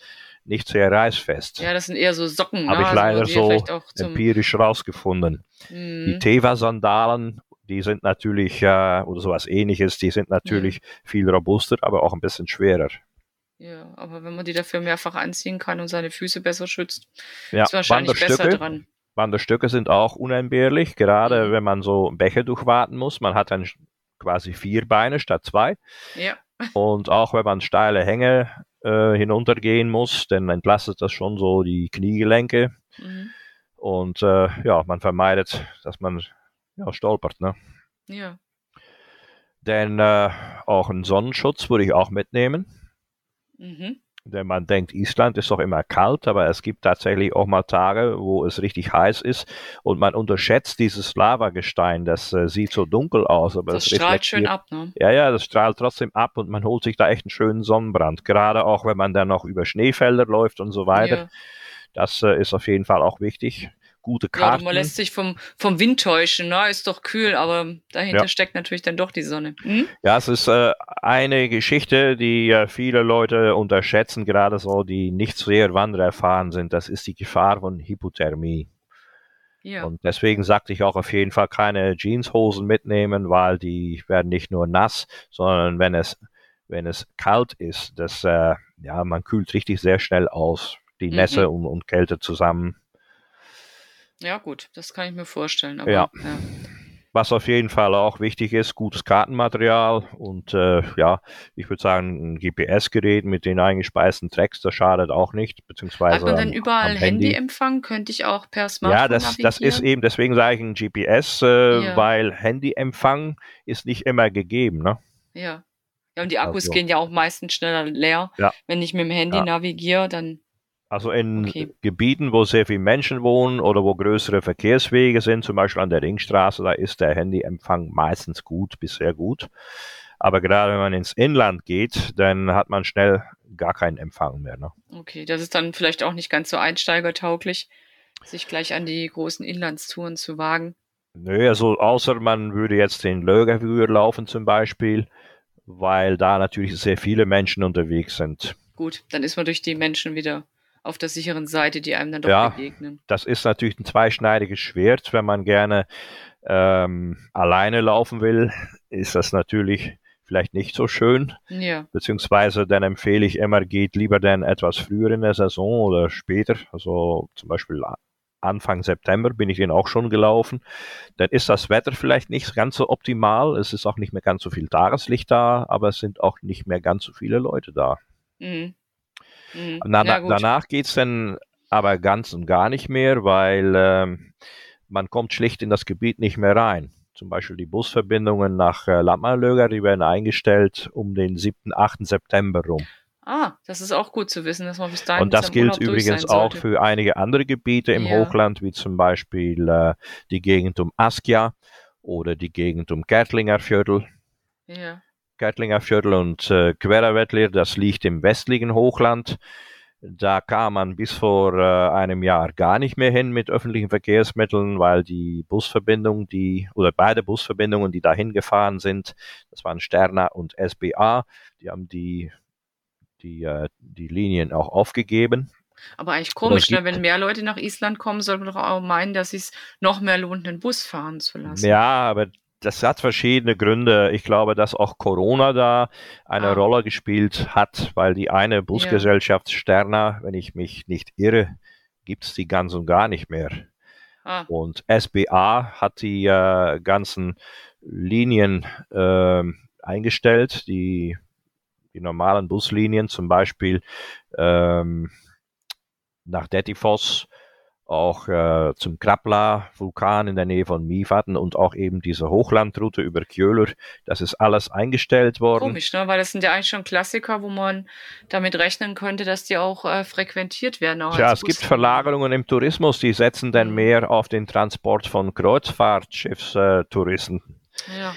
nicht sehr reißfest. ja, das sind eher so Socken. Habe ich leider die so Empirisch rausgefunden. Die Mhm. Teva-Sandalen, die sind natürlich, äh, oder sowas ähnliches, die sind natürlich viel robuster, aber auch ein bisschen schwerer. Ja, aber wenn man die dafür mehrfach anziehen kann und seine Füße besser schützt, Ja, ist wahrscheinlich besser dran. Wanderstöcke sind auch unentbehrlich, gerade Mhm. wenn man so Bäche durchwaten muss. Man hat dann quasi vier Beine statt zwei. Ja, Und auch wenn man steile Hänge äh, hinuntergehen muss, dann entlastet das schon so die Kniegelenke. mhm. Und äh, ja, man vermeidet, dass man ja, stolpert. Ne? ja, Denn äh, auch einen Sonnenschutz würde ich auch mitnehmen. mhm. Denn man denkt, Island ist doch immer kalt, aber es gibt tatsächlich auch mal Tage, wo es richtig heiß ist und man unterschätzt dieses Lavagestein. Das äh, sieht so dunkel aus, aber das strahlt schön ab, ne? Ja, ja, das strahlt trotzdem ab und man holt sich da echt einen schönen Sonnenbrand. Gerade auch, wenn man dann noch über Schneefelder läuft und so weiter. Ja. Das äh, ist auf jeden Fall auch wichtig. Gute Ja, Karten. man lässt sich vom, vom Wind täuschen, ne? Ist doch kühl, aber dahinter Ja. steckt natürlich dann doch die Sonne. Hm? Ja, es ist äh, eine Geschichte, die äh, viele Leute unterschätzen, gerade so, die nicht sehr wandererfahren sind. Das ist die Gefahr von Hypothermie. Ja. Und deswegen sagte ich auch auf jeden Fall keine Jeanshosen mitnehmen, weil die werden nicht nur nass, sondern wenn es, wenn es kalt ist, das, äh, ja, man kühlt richtig sehr schnell aus. Die Mhm. Nässe und, und Kälte zusammen. Ja, gut, das kann ich mir vorstellen. Aber, Ja. ja. Was auf jeden Fall auch wichtig ist, gutes Kartenmaterial und äh, ja, ich würde sagen, ein GPS-Gerät mit den eingespeisten Tracks, das schadet auch nicht, beziehungsweise Hat man denn am- überall am Handy. Handyempfang? Könnte ich auch per Smartphone Ja, das, das ist eben, deswegen sage ich ein GPS, äh, Ja. weil Handyempfang ist nicht immer gegeben. Ne? Ja. Ja, und die Akkus Also- gehen ja auch meistens schneller leer. Ja. Wenn ich mit dem Handy navigiere, dann. Also in Okay. Gebieten, wo sehr viele Menschen wohnen oder wo größere Verkehrswege sind, zum Beispiel an der Ringstraße, da ist der Handyempfang meistens gut bis sehr gut. Aber gerade wenn man ins Inland geht, dann hat man schnell gar keinen Empfang mehr. Ne? Okay, das ist dann vielleicht auch nicht ganz so einsteigertauglich, sich gleich an die großen Inlandstouren zu wagen. Nö, also außer man würde jetzt den Lögerfjord laufen zum Beispiel, weil da natürlich sehr viele Menschen unterwegs sind. Gut, dann ist man durch die Menschen wieder auf der sicheren Seite, die einem dann doch Ja. begegnen. Das ist natürlich ein zweischneidiges Schwert. Wenn man gerne ähm, alleine laufen will, ist das natürlich vielleicht nicht so schön. Ja. Beziehungsweise dann empfehle ich immer, geht lieber dann etwas früher in der Saison oder später. Also zum Beispiel Anfang September bin ich den auch schon gelaufen. Dann ist das Wetter vielleicht nicht ganz so optimal. Es ist auch nicht mehr ganz so viel Tageslicht da, aber es sind auch nicht mehr ganz so viele Leute da. Mhm. Mhm. Na, ja, danach geht es dann aber ganz und gar nicht mehr, weil ähm, man kommt schlicht in das Gebiet nicht mehr rein. Zum Beispiel die Busverbindungen nach äh, Lappmarlöger, die werden eingestellt um den 7., 8. September rum. Ah, das ist auch gut zu wissen, dass man bis dahin Und das gilt übrigens auch für einige andere Gebiete im ja. Hochland, wie zum Beispiel äh, die Gegend um Askia oder die Gegend um Gertlinger Viertel. Ja. Gertlinger Viertel und äh, Querawettler, das liegt im westlichen Hochland. Da kam man bis vor äh, einem Jahr gar nicht mehr hin mit öffentlichen Verkehrsmitteln, weil die Busverbindungen, die oder beide Busverbindungen, die dahin gefahren sind, das waren Sterna und SBA, die haben die die, äh, die Linien auch aufgegeben. Aber eigentlich komisch, ne? wenn mehr Leute nach Island kommen, sollte man doch auch meinen, dass es noch mehr lohnt, einen Bus fahren zu lassen. Ja, aber das hat verschiedene Gründe. Ich glaube, dass auch Corona da eine ah. Rolle gespielt hat, weil die eine Busgesellschaft ja. Sterna, wenn ich mich nicht irre, gibt es die ganz und gar nicht mehr. Ah. Und SBA hat die äh, ganzen Linien äh, eingestellt, die die normalen Buslinien, zum Beispiel ähm, nach Dettifoss, auch äh, zum Krapla-Vulkan in der Nähe von Mifaten und auch eben diese Hochlandroute über Kjöler. Das ist alles eingestellt worden. Komisch, ne? weil das sind ja eigentlich schon Klassiker, wo man damit rechnen könnte, dass die auch äh, frequentiert werden. Auch ja, es gibt Verlagerungen im Tourismus, die setzen dann mhm. mehr auf den Transport von Kreuzfahrtschiffstouristen. Ja.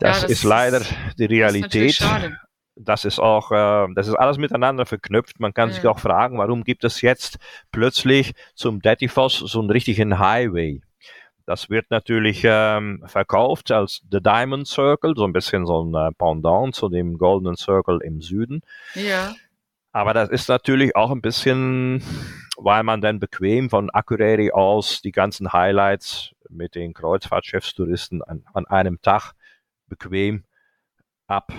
Das, ja, das ist leider die Realität das ist auch, äh, das ist alles miteinander verknüpft. Man kann ja. sich auch fragen, warum gibt es jetzt plötzlich zum Dettifoss so einen richtigen Highway? Das wird natürlich ähm, verkauft als The Diamond Circle, so ein bisschen so ein äh, Pendant zu dem Golden Circle im Süden. Ja. Aber das ist natürlich auch ein bisschen, weil man dann bequem von Akureyri aus die ganzen Highlights mit den Kreuzfahrtschiffstouristen an, an einem Tag bequem ab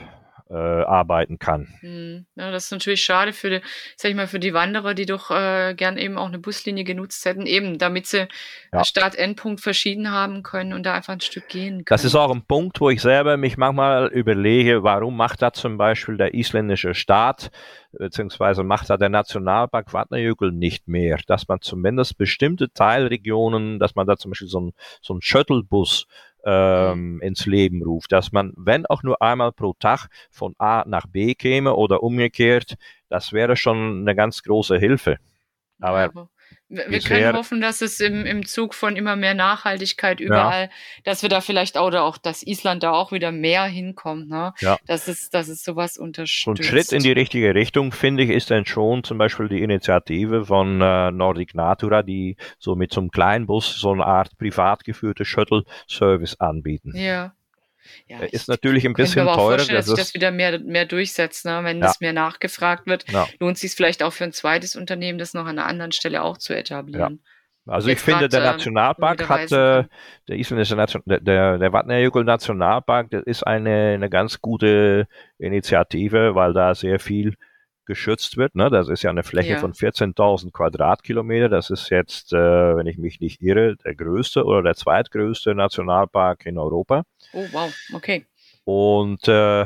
äh, arbeiten kann. Hm. Ja, das ist natürlich schade für die, sag ich mal, für die Wanderer, die doch äh, gern eben auch eine Buslinie genutzt hätten, eben damit sie ja. Start-Endpunkt verschieden haben können und da einfach ein Stück gehen können. Das ist auch ein Punkt, wo ich selber mich manchmal überlege, warum macht das zum Beispiel der isländische Staat, beziehungsweise macht da der Nationalpark Vatnajökull nicht mehr, dass man zumindest bestimmte Teilregionen, dass man da zum Beispiel so ein, so Shuttlebus ähm, ins Leben ruft, dass man, wenn auch nur einmal pro Tag von A nach B käme oder umgekehrt, das wäre schon eine ganz große Hilfe. Aber wir können hoffen, dass es im, im Zug von immer mehr Nachhaltigkeit überall, ja. dass wir da vielleicht auch, oder auch, dass Island da auch wieder mehr hinkommt, ne? Ja. Dass es, dass es sowas unterstützt. So ein Schritt in die richtige Richtung, finde ich, ist dann schon zum Beispiel die Initiative von äh, Nordic Natura, die so mit so einem kleinen Bus so eine Art privat geführte Shuttle-Service anbieten. Ja. Ja, ist natürlich ein bisschen teurer. Ich kann mir vorstellen, dass sich das wieder mehr, mehr durchsetzt. Ne? Wenn ja. das mehr nachgefragt wird, ja. lohnt es sich vielleicht auch für ein zweites Unternehmen, das noch an einer anderen Stelle auch zu etablieren. Also Jetzt ich finde, der ähm, Nationalpark hat, äh, der isländische Nation, der, der, der Vatnajökull Nationalpark, das ist eine, eine ganz gute Initiative, weil da sehr viel geschützt wird. Ne? Das ist ja eine Fläche ja. von 14.000 Quadratkilometer. Das ist jetzt, äh, wenn ich mich nicht irre, der größte oder der zweitgrößte Nationalpark in Europa. Oh, wow, okay. Und äh,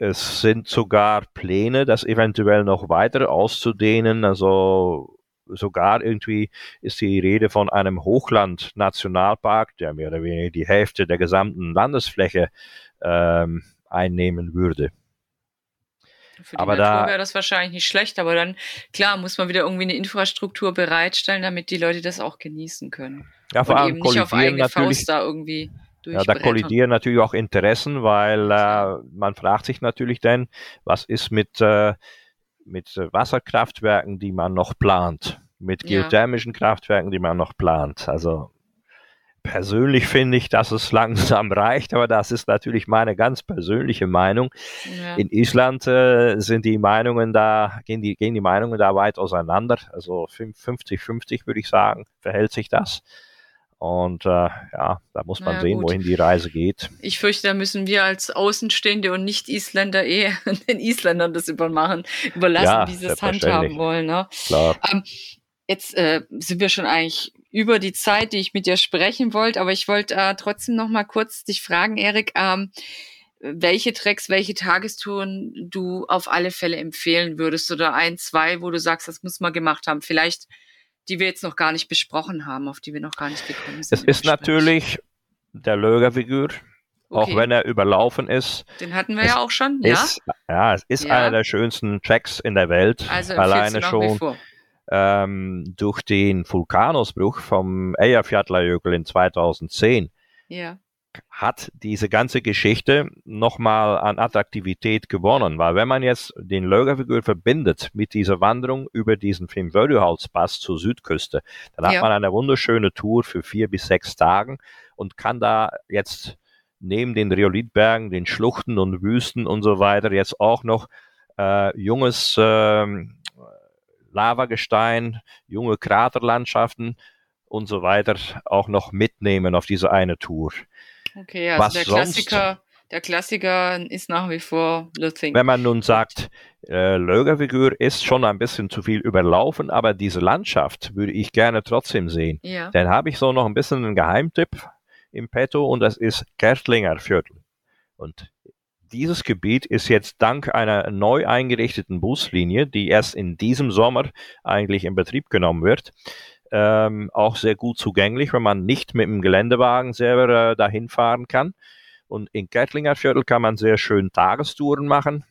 es sind sogar Pläne, das eventuell noch weiter auszudehnen. Also sogar irgendwie ist die Rede von einem Hochland-Nationalpark, der mehr oder weniger die Hälfte der gesamten Landesfläche ähm, einnehmen würde. Für die aber Natur wäre das wahrscheinlich nicht schlecht, aber dann, klar, muss man wieder irgendwie eine Infrastruktur bereitstellen, damit die Leute das auch genießen können. Ja, vor allem eben nicht auf eigene Faust da irgendwie ja, da kollidieren natürlich auch Interessen, weil äh, man fragt sich natürlich dann, was ist mit, äh, mit Wasserkraftwerken, die man noch plant, mit geothermischen ja. Kraftwerken, die man noch plant. Also persönlich finde ich, dass es langsam reicht, aber das ist natürlich meine ganz persönliche Meinung. Ja. In Island äh, sind die Meinungen da, gehen die, gehen die Meinungen da weit auseinander. Also 50-50 würde ich sagen, verhält sich das. Und äh, ja, da muss man Na sehen, gut. wohin die Reise geht. Ich fürchte, da müssen wir als Außenstehende und Nicht-Isländer eh den Isländern das übermachen, überlassen, Ja, wie sie es handhaben wollen. Ne? Klar. Jetzt äh, sind wir schon eigentlich über die Zeit, die ich mit dir sprechen wollte, aber ich wollte äh, trotzdem noch mal kurz dich fragen, Erik, ähm, welche Tracks, welche Tagestouren du auf alle Fälle empfehlen würdest oder ein, zwei, wo du sagst, das muss man gemacht haben. Vielleicht die wir jetzt noch gar nicht besprochen haben, auf die wir noch gar nicht gekommen sind. Es ist natürlich der Lögerfigur, auch Okay. wenn er überlaufen ist. Den hatten wir es ja auch schon, ja? Ist, ja, es ist Ja. einer der schönsten Tracks in der Welt. Also Alleine schon vor. Ähm, durch den Vulkanausbruch vom Eyjafjallajökull in 2010 Ja. hat diese ganze Geschichte nochmal an Attraktivität gewonnen, weil wenn man jetzt den Lögerfigur verbindet mit dieser Wanderung über diesen Fimmvörðuholtspass zur Südküste, dann hat Ja. man eine wunderschöne Tour für vier bis sechs Tagen und kann da jetzt neben den Rhyolitbergen, den Schluchten und Wüsten und so weiter jetzt auch noch äh, junges ähm, Lavagestein, junge Kraterlandschaften und so weiter auch noch mitnehmen auf diese eine Tour. Okay, also Was der sonst? Klassiker, der Klassiker ist nach wie vor The Thing. Wenn man nun sagt, äh, Lögerfigur ist schon ein bisschen zu viel überlaufen, aber diese Landschaft würde ich gerne trotzdem sehen. ja. Dann habe ich so noch ein bisschen einen Geheimtipp im Petto und das ist Kertlinger Viertel. Und dieses Gebiet ist jetzt dank einer neu eingerichteten Buslinie, die erst in diesem Sommer eigentlich in Betrieb genommen wird, ähm, auch sehr gut zugänglich, wenn man nicht mit dem Geländewagen selber äh, dahin fahren kann. Und in Kertlinger Viertel kann man sehr schön Tagestouren machen.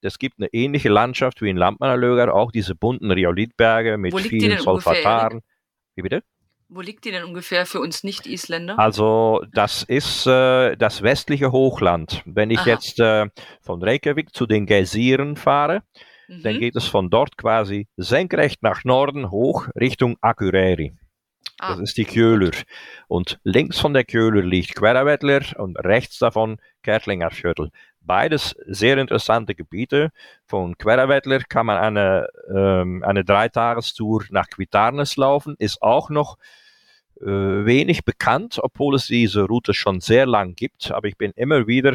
Es gibt eine ähnliche Landschaft wie in Landmannerlöger, auch diese bunten Rhyolitberge mit vielen Solfataren. Wie bitte? Wo liegt die denn ungefähr für uns Nicht-Isländer? Also das ist äh, das westliche Hochland. Wenn ich Aha. jetzt äh, von Reykjavik zu den Geysiren fahre, dann Mhm. geht es von dort quasi senkrecht nach Norden hoch Richtung Akureyri. Ah, Das ist die Kjöler. Und links von der Kjöler liegt Queravattler und rechts davon Kertlinger Viertel. Beides sehr interessante Gebiete. Von Queravattler kann man eine, ähm, eine Dreitagestour nach Quitarnes laufen. Ist auch noch wenig bekannt, obwohl es diese Route schon sehr lang gibt. Aber ich bin immer wieder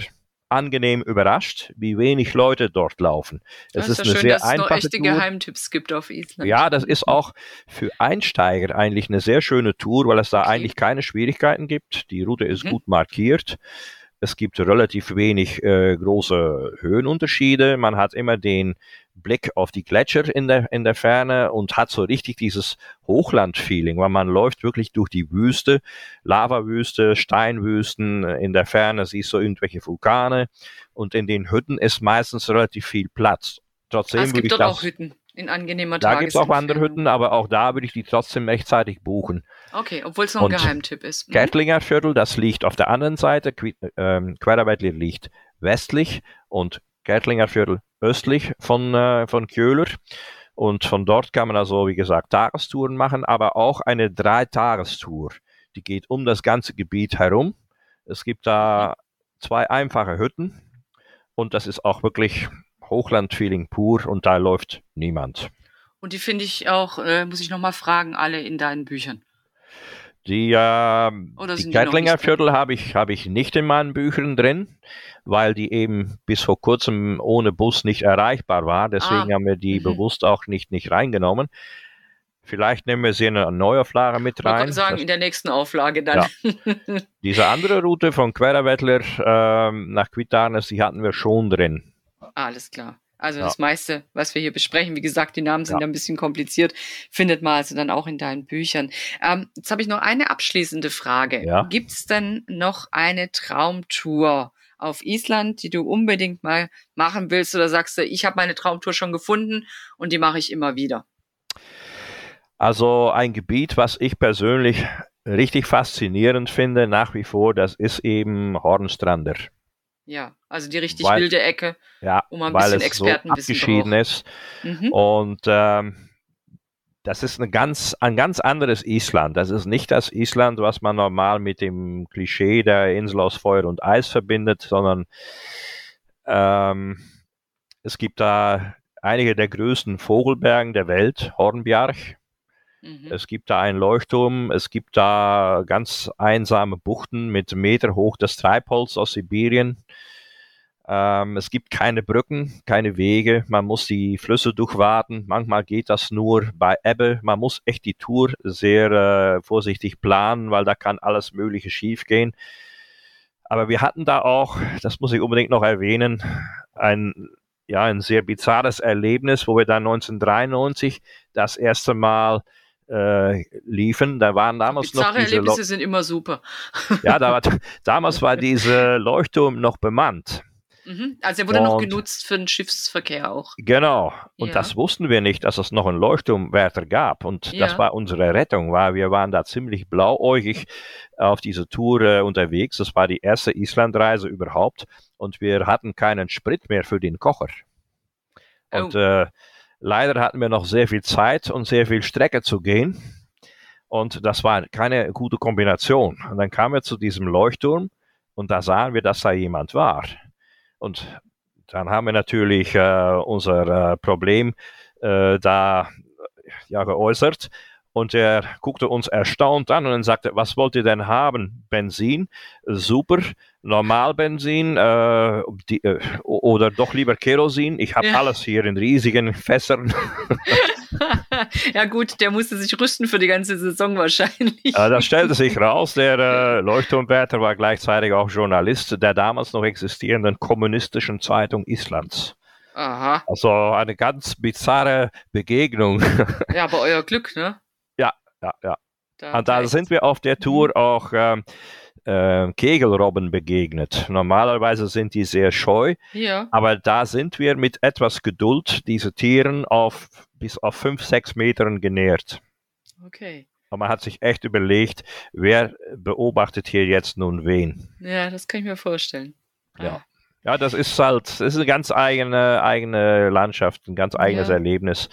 angenehm überrascht, wie wenig Leute dort laufen. das Es ist ist ja eine schön, sehr dass es noch einfache echte Tour. Geheimtipps gibt auf Island. Ja, das ist auch für Einsteiger eigentlich eine sehr schöne Tour, weil es da Okay. eigentlich keine Schwierigkeiten gibt. Die Route ist Mhm. gut markiert. Es gibt relativ wenig äh, große Höhenunterschiede. Man hat immer den Blick auf die Gletscher in der, in der Ferne und hat so richtig dieses Hochland-Feeling, weil man läuft wirklich durch die Wüste, Lavawüste, Steinwüsten. In der Ferne siehst du irgendwelche Vulkane und in den Hütten ist meistens relativ viel Platz. Trotzdem ah, es gibt dort auch Hütten in angenehmer da gibt es auch andere Tagesentfernung. Hütten, aber auch da würde ich die trotzdem rechtzeitig buchen. Okay, obwohl es noch ein Und Geheimtipp ist. Mhm. Kertlinger Viertel, das liegt auf der anderen Seite. Qui- Ähm, Queravattler liegt westlich und Kertlinger Viertel östlich von, äh, von Kjöler. Und von dort kann man also, wie gesagt, Tagestouren machen, aber auch eine Dreitagestour. Die geht um das ganze Gebiet herum. Es gibt da zwei einfache Hütten und das ist auch wirklich Hochlandfeeling pur und da läuft niemand. Und die finde ich auch, äh, muss ich nochmal fragen, alle in deinen Büchern. Die, äh, die drin? Viertel habe ich, habe ich nicht in meinen Büchern drin, weil die eben bis vor kurzem ohne Bus nicht erreichbar war. Deswegen Ah, haben wir die mhm. bewusst auch nicht, nicht reingenommen. Vielleicht nehmen wir sie in eine Neuauflage mit Ich wollte rein. gerade sagen, Das- in der nächsten Auflage dann. diese andere Route von Queravattler ähm, nach Quitarnes, die hatten wir schon drin. Alles klar. Also Ja. das meiste, was wir hier besprechen, wie gesagt, die Namen sind Ja. ein bisschen kompliziert, findet man also dann auch in deinen Büchern. Ähm, jetzt habe ich noch eine abschließende Frage. Ja. Gibt es denn noch eine Traumtour auf Island, die du unbedingt mal machen willst oder sagst du, ich habe meine Traumtour schon gefunden und die mache ich immer wieder? Also ein Gebiet, was ich persönlich richtig faszinierend finde, nach wie vor, das ist eben Hornstrander. Ja, also die richtig Weil- wilde Ecke, Ja, man ein weil bisschen es so Expertenwissen abgeschieden braucht. ist. Mhm. Und ähm, das ist eine ganz, ein ganz anderes Island. Das ist nicht das Island, was man normal mit dem Klischee der Insel aus Feuer und Eis verbindet, sondern ähm, es gibt da einige der größten Vogelbergen der Welt, Hornbjarg. Mhm. Es gibt da einen Leuchtturm, es gibt da ganz einsame Buchten mit Meter hoch das Treibholz aus Sibirien. Ähm, es gibt keine Brücken, keine Wege. Man muss die Flüsse durchwarten. Manchmal geht das nur bei Ebbe. Man muss echt die Tour sehr äh, vorsichtig planen, weil da kann alles Mögliche schiefgehen. Aber wir hatten da auch, das muss ich unbedingt noch erwähnen, ein, ja, ein sehr bizarres Erlebnis, wo wir da 1993 das erste Mal äh, liefen. Da waren damals Bizarre noch diese Erlebnisse sind immer super. ja, da war, damals war dieser Leuchtturm noch bemannt. Mhm. Also er wurde und, noch genutzt für den Schiffsverkehr auch. Genau. Und ja. das wussten wir nicht, dass es noch einen Leuchtturmwärter gab. Und ja. das war unsere Rettung, weil wir waren da ziemlich blauäugig auf diese Tour äh, unterwegs. Das war die erste Islandreise überhaupt. Und wir hatten keinen Sprit mehr für den Kocher. Und oh. äh, leider hatten wir noch sehr viel Zeit und sehr viel Strecke zu gehen. Und das war keine gute Kombination. Und dann kamen wir zu diesem Leuchtturm und da sahen wir, dass da jemand war. Und dann haben wir natürlich äh, unser äh, Problem äh, da ja, geäußert. Und er guckte uns erstaunt an und sagte, was wollt ihr denn haben? Benzin? Super. Normalbenzin äh, die, äh, oder doch lieber Kerosin? Ich habe ja. alles hier in riesigen Fässern. ja gut, der musste sich rüsten für die ganze Saison wahrscheinlich. Äh, das stellte sich raus, der äh, Leuchtturmwärter war gleichzeitig auch Journalist der damals noch existierenden kommunistischen Zeitung Islands. Aha. Also eine ganz bizarre Begegnung. ja, aber euer Glück, ne? Ja, ja, ja. Da Und da sind wir auf der Tour mhm. auch ähm, äh, Kegelrobben begegnet. Normalerweise sind die sehr scheu, ja. aber da sind wir mit etwas Geduld diese Tieren auf bis auf fünf, sechs Metern genährt. Okay. Und man hat sich echt überlegt, wer beobachtet hier jetzt nun wen. Ja, das kann ich mir vorstellen. Ja. Ah. Ja, das ist halt, das ist eine ganz eigene, eigene Landschaft, ein ganz eigenes ja. Erlebnis.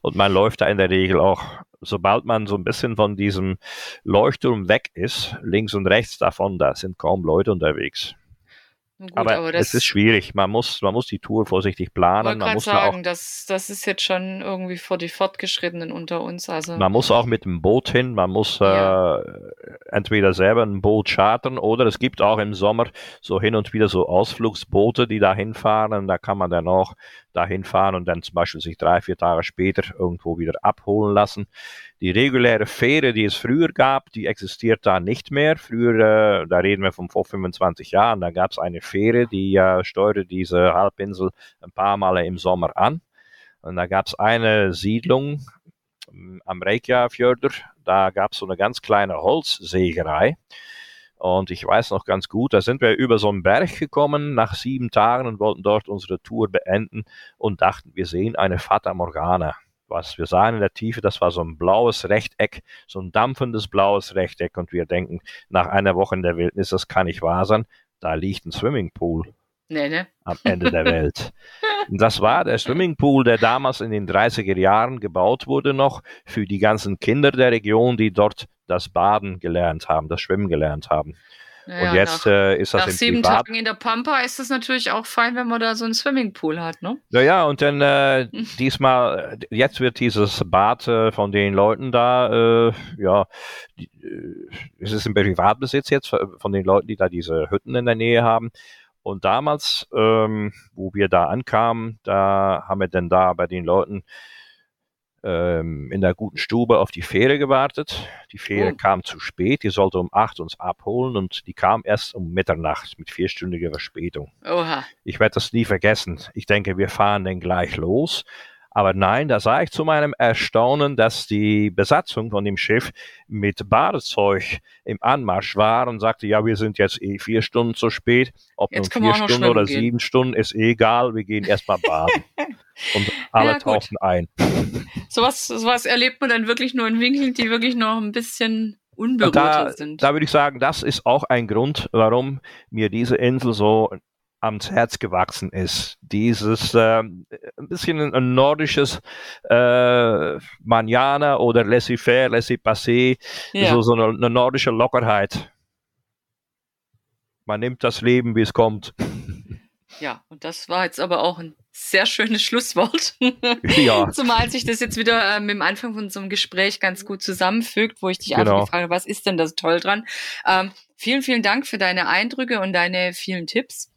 Und man läuft da in der Regel auch, sobald man so ein bisschen von diesem Leuchtturm weg ist, links und rechts davon, da sind kaum Leute unterwegs. Gut, aber, aber es ist schwierig. Man muss, man muss die Tour vorsichtig planen. Man muss sagen, auch, das, das ist jetzt schon irgendwie vor die Fortgeschrittenen unter uns. Also. Man muss auch mit dem Boot hin. Man muss ja. äh, entweder selber ein Boot chartern oder es gibt auch im Sommer so hin und wieder so Ausflugsboote, die da hinfahren. Da kann man dann auch dahin fahren und dann zum Beispiel sich drei, vier Tage später irgendwo wieder abholen lassen. Die reguläre Fähre, die es früher gab, die existiert da nicht mehr. Früher, äh, da reden wir von vor 25 Jahren, da gab es eine Fähre, die äh, steuerte diese Halbinsel ein paar Mal im Sommer an. Und da gab es eine Siedlung ähm, am Reykjavjörder, da gab es so eine ganz kleine Holzsägerei. Und ich weiß noch ganz gut, da sind wir über so einen Berg gekommen nach sieben Tagen und wollten dort unsere Tour beenden und dachten, wir sehen eine Fata Morgana was wir sahen in der Tiefe, das war so ein blaues Rechteck, so ein dampfendes blaues Rechteck und wir denken, nach einer Woche in der Wildnis, das kann nicht wahr sein, da liegt ein Swimmingpool. Nee, ne? Am Ende der Welt. Das war der Swimmingpool, der damals in den 30er Jahren gebaut wurde noch für die ganzen Kinder der Region, die dort das Baden gelernt haben, das Schwimmen gelernt haben. Ja, und jetzt nach, äh, ist das nach im sieben Privat Tagen in der Pampa ist es natürlich auch fein, wenn man da so einen Swimmingpool hat, ne? Ja, ja, und dann äh, diesmal, äh, jetzt wird dieses Bad äh, von den Leuten da, äh, ja, die, äh, es ist im Privatbesitz jetzt von den Leuten, die da diese Hütten in der Nähe haben. Und damals, ähm, wo wir da ankamen, da haben wir dann da bei den Leuten in der guten Stube auf die Fähre gewartet. Die Fähre oh. kam zu spät, die sollte um acht uns abholen und die kam erst um Mitternacht mit vierstündiger Verspätung. Oha. Ich werde das nie vergessen. Ich denke, wir fahren dann gleich los. Aber nein, da sah ich zu meinem Erstaunen, dass die Besatzung von dem Schiff mit Badezeug im Anmarsch war und sagte, ja, wir sind jetzt eh vier Stunden zu spät. Ob jetzt nun vier Stunden oder gehen. sieben Stunden, ist eh egal, wir gehen erstmal baden. und alle ja, tauchen ein. Sowas, sowas erlebt man dann wirklich nur in Winkeln, die wirklich noch ein bisschen unberührter da, sind. Da würde ich sagen, das ist auch ein Grund, warum mir diese Insel so ans Herz gewachsen ist. Dieses äh, ein bisschen ein nordisches äh, Manjana oder laissez-faire, laissez-passer, ja. so, so eine, eine, nordische Lockerheit. Man nimmt das Leben, wie es kommt. Ja, und das war jetzt aber auch ein sehr schönes Schlusswort. Ja. Zumal sich das jetzt wieder äh, mit dem Anfang von unserem Gespräch ganz gut zusammenfügt, wo ich dich Genau. einfach gefragt habe, was ist denn das toll dran? Ähm, vielen, vielen Dank für deine Eindrücke und deine vielen Tipps.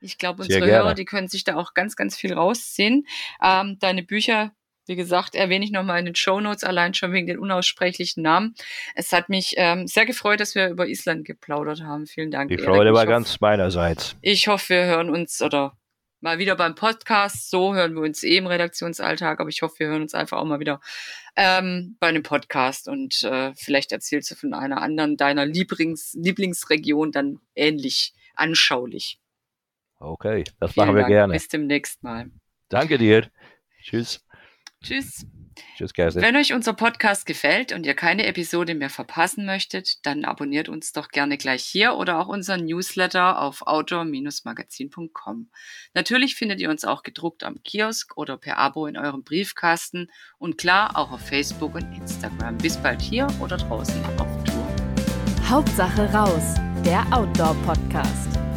Ich glaube, unsere. Hörer, die können sich da auch ganz, ganz viel rausziehen. Ähm, deine Bücher, wie gesagt, erwähne ich nochmal in den Show Notes, allein schon wegen den unaussprechlichen Namen. Es hat mich ähm, sehr gefreut, dass wir über Island geplaudert haben. Vielen Dank. Die. Freude war ganz meinerseits. ich hoffe, wir hören uns oder mal wieder beim Podcast. So hören wir uns eh im Redaktionsalltag, aber ich hoffe, wir hören uns einfach auch mal wieder ähm, bei einem Podcast und äh, vielleicht erzählst du von einer anderen deiner Lieblings Lieblingsregion dann ähnlich anschaulich. Okay, das Vielen machen wir Dank. gerne. Bis demnächst mal. Danke dir. Tschüss. Tschüss. Tschüss, Kerstin. Wenn euch unser Podcast gefällt und ihr keine Episode mehr verpassen möchtet, dann abonniert uns doch gerne gleich hier oder auch unseren Newsletter auf outdoor-magazin.com. Natürlich findet ihr uns auch gedruckt am Kiosk oder per Abo in eurem Briefkasten und klar auch auf Facebook und Instagram. Bis bald hier oder draußen auf Tour. Hauptsache raus, der Outdoor-Podcast.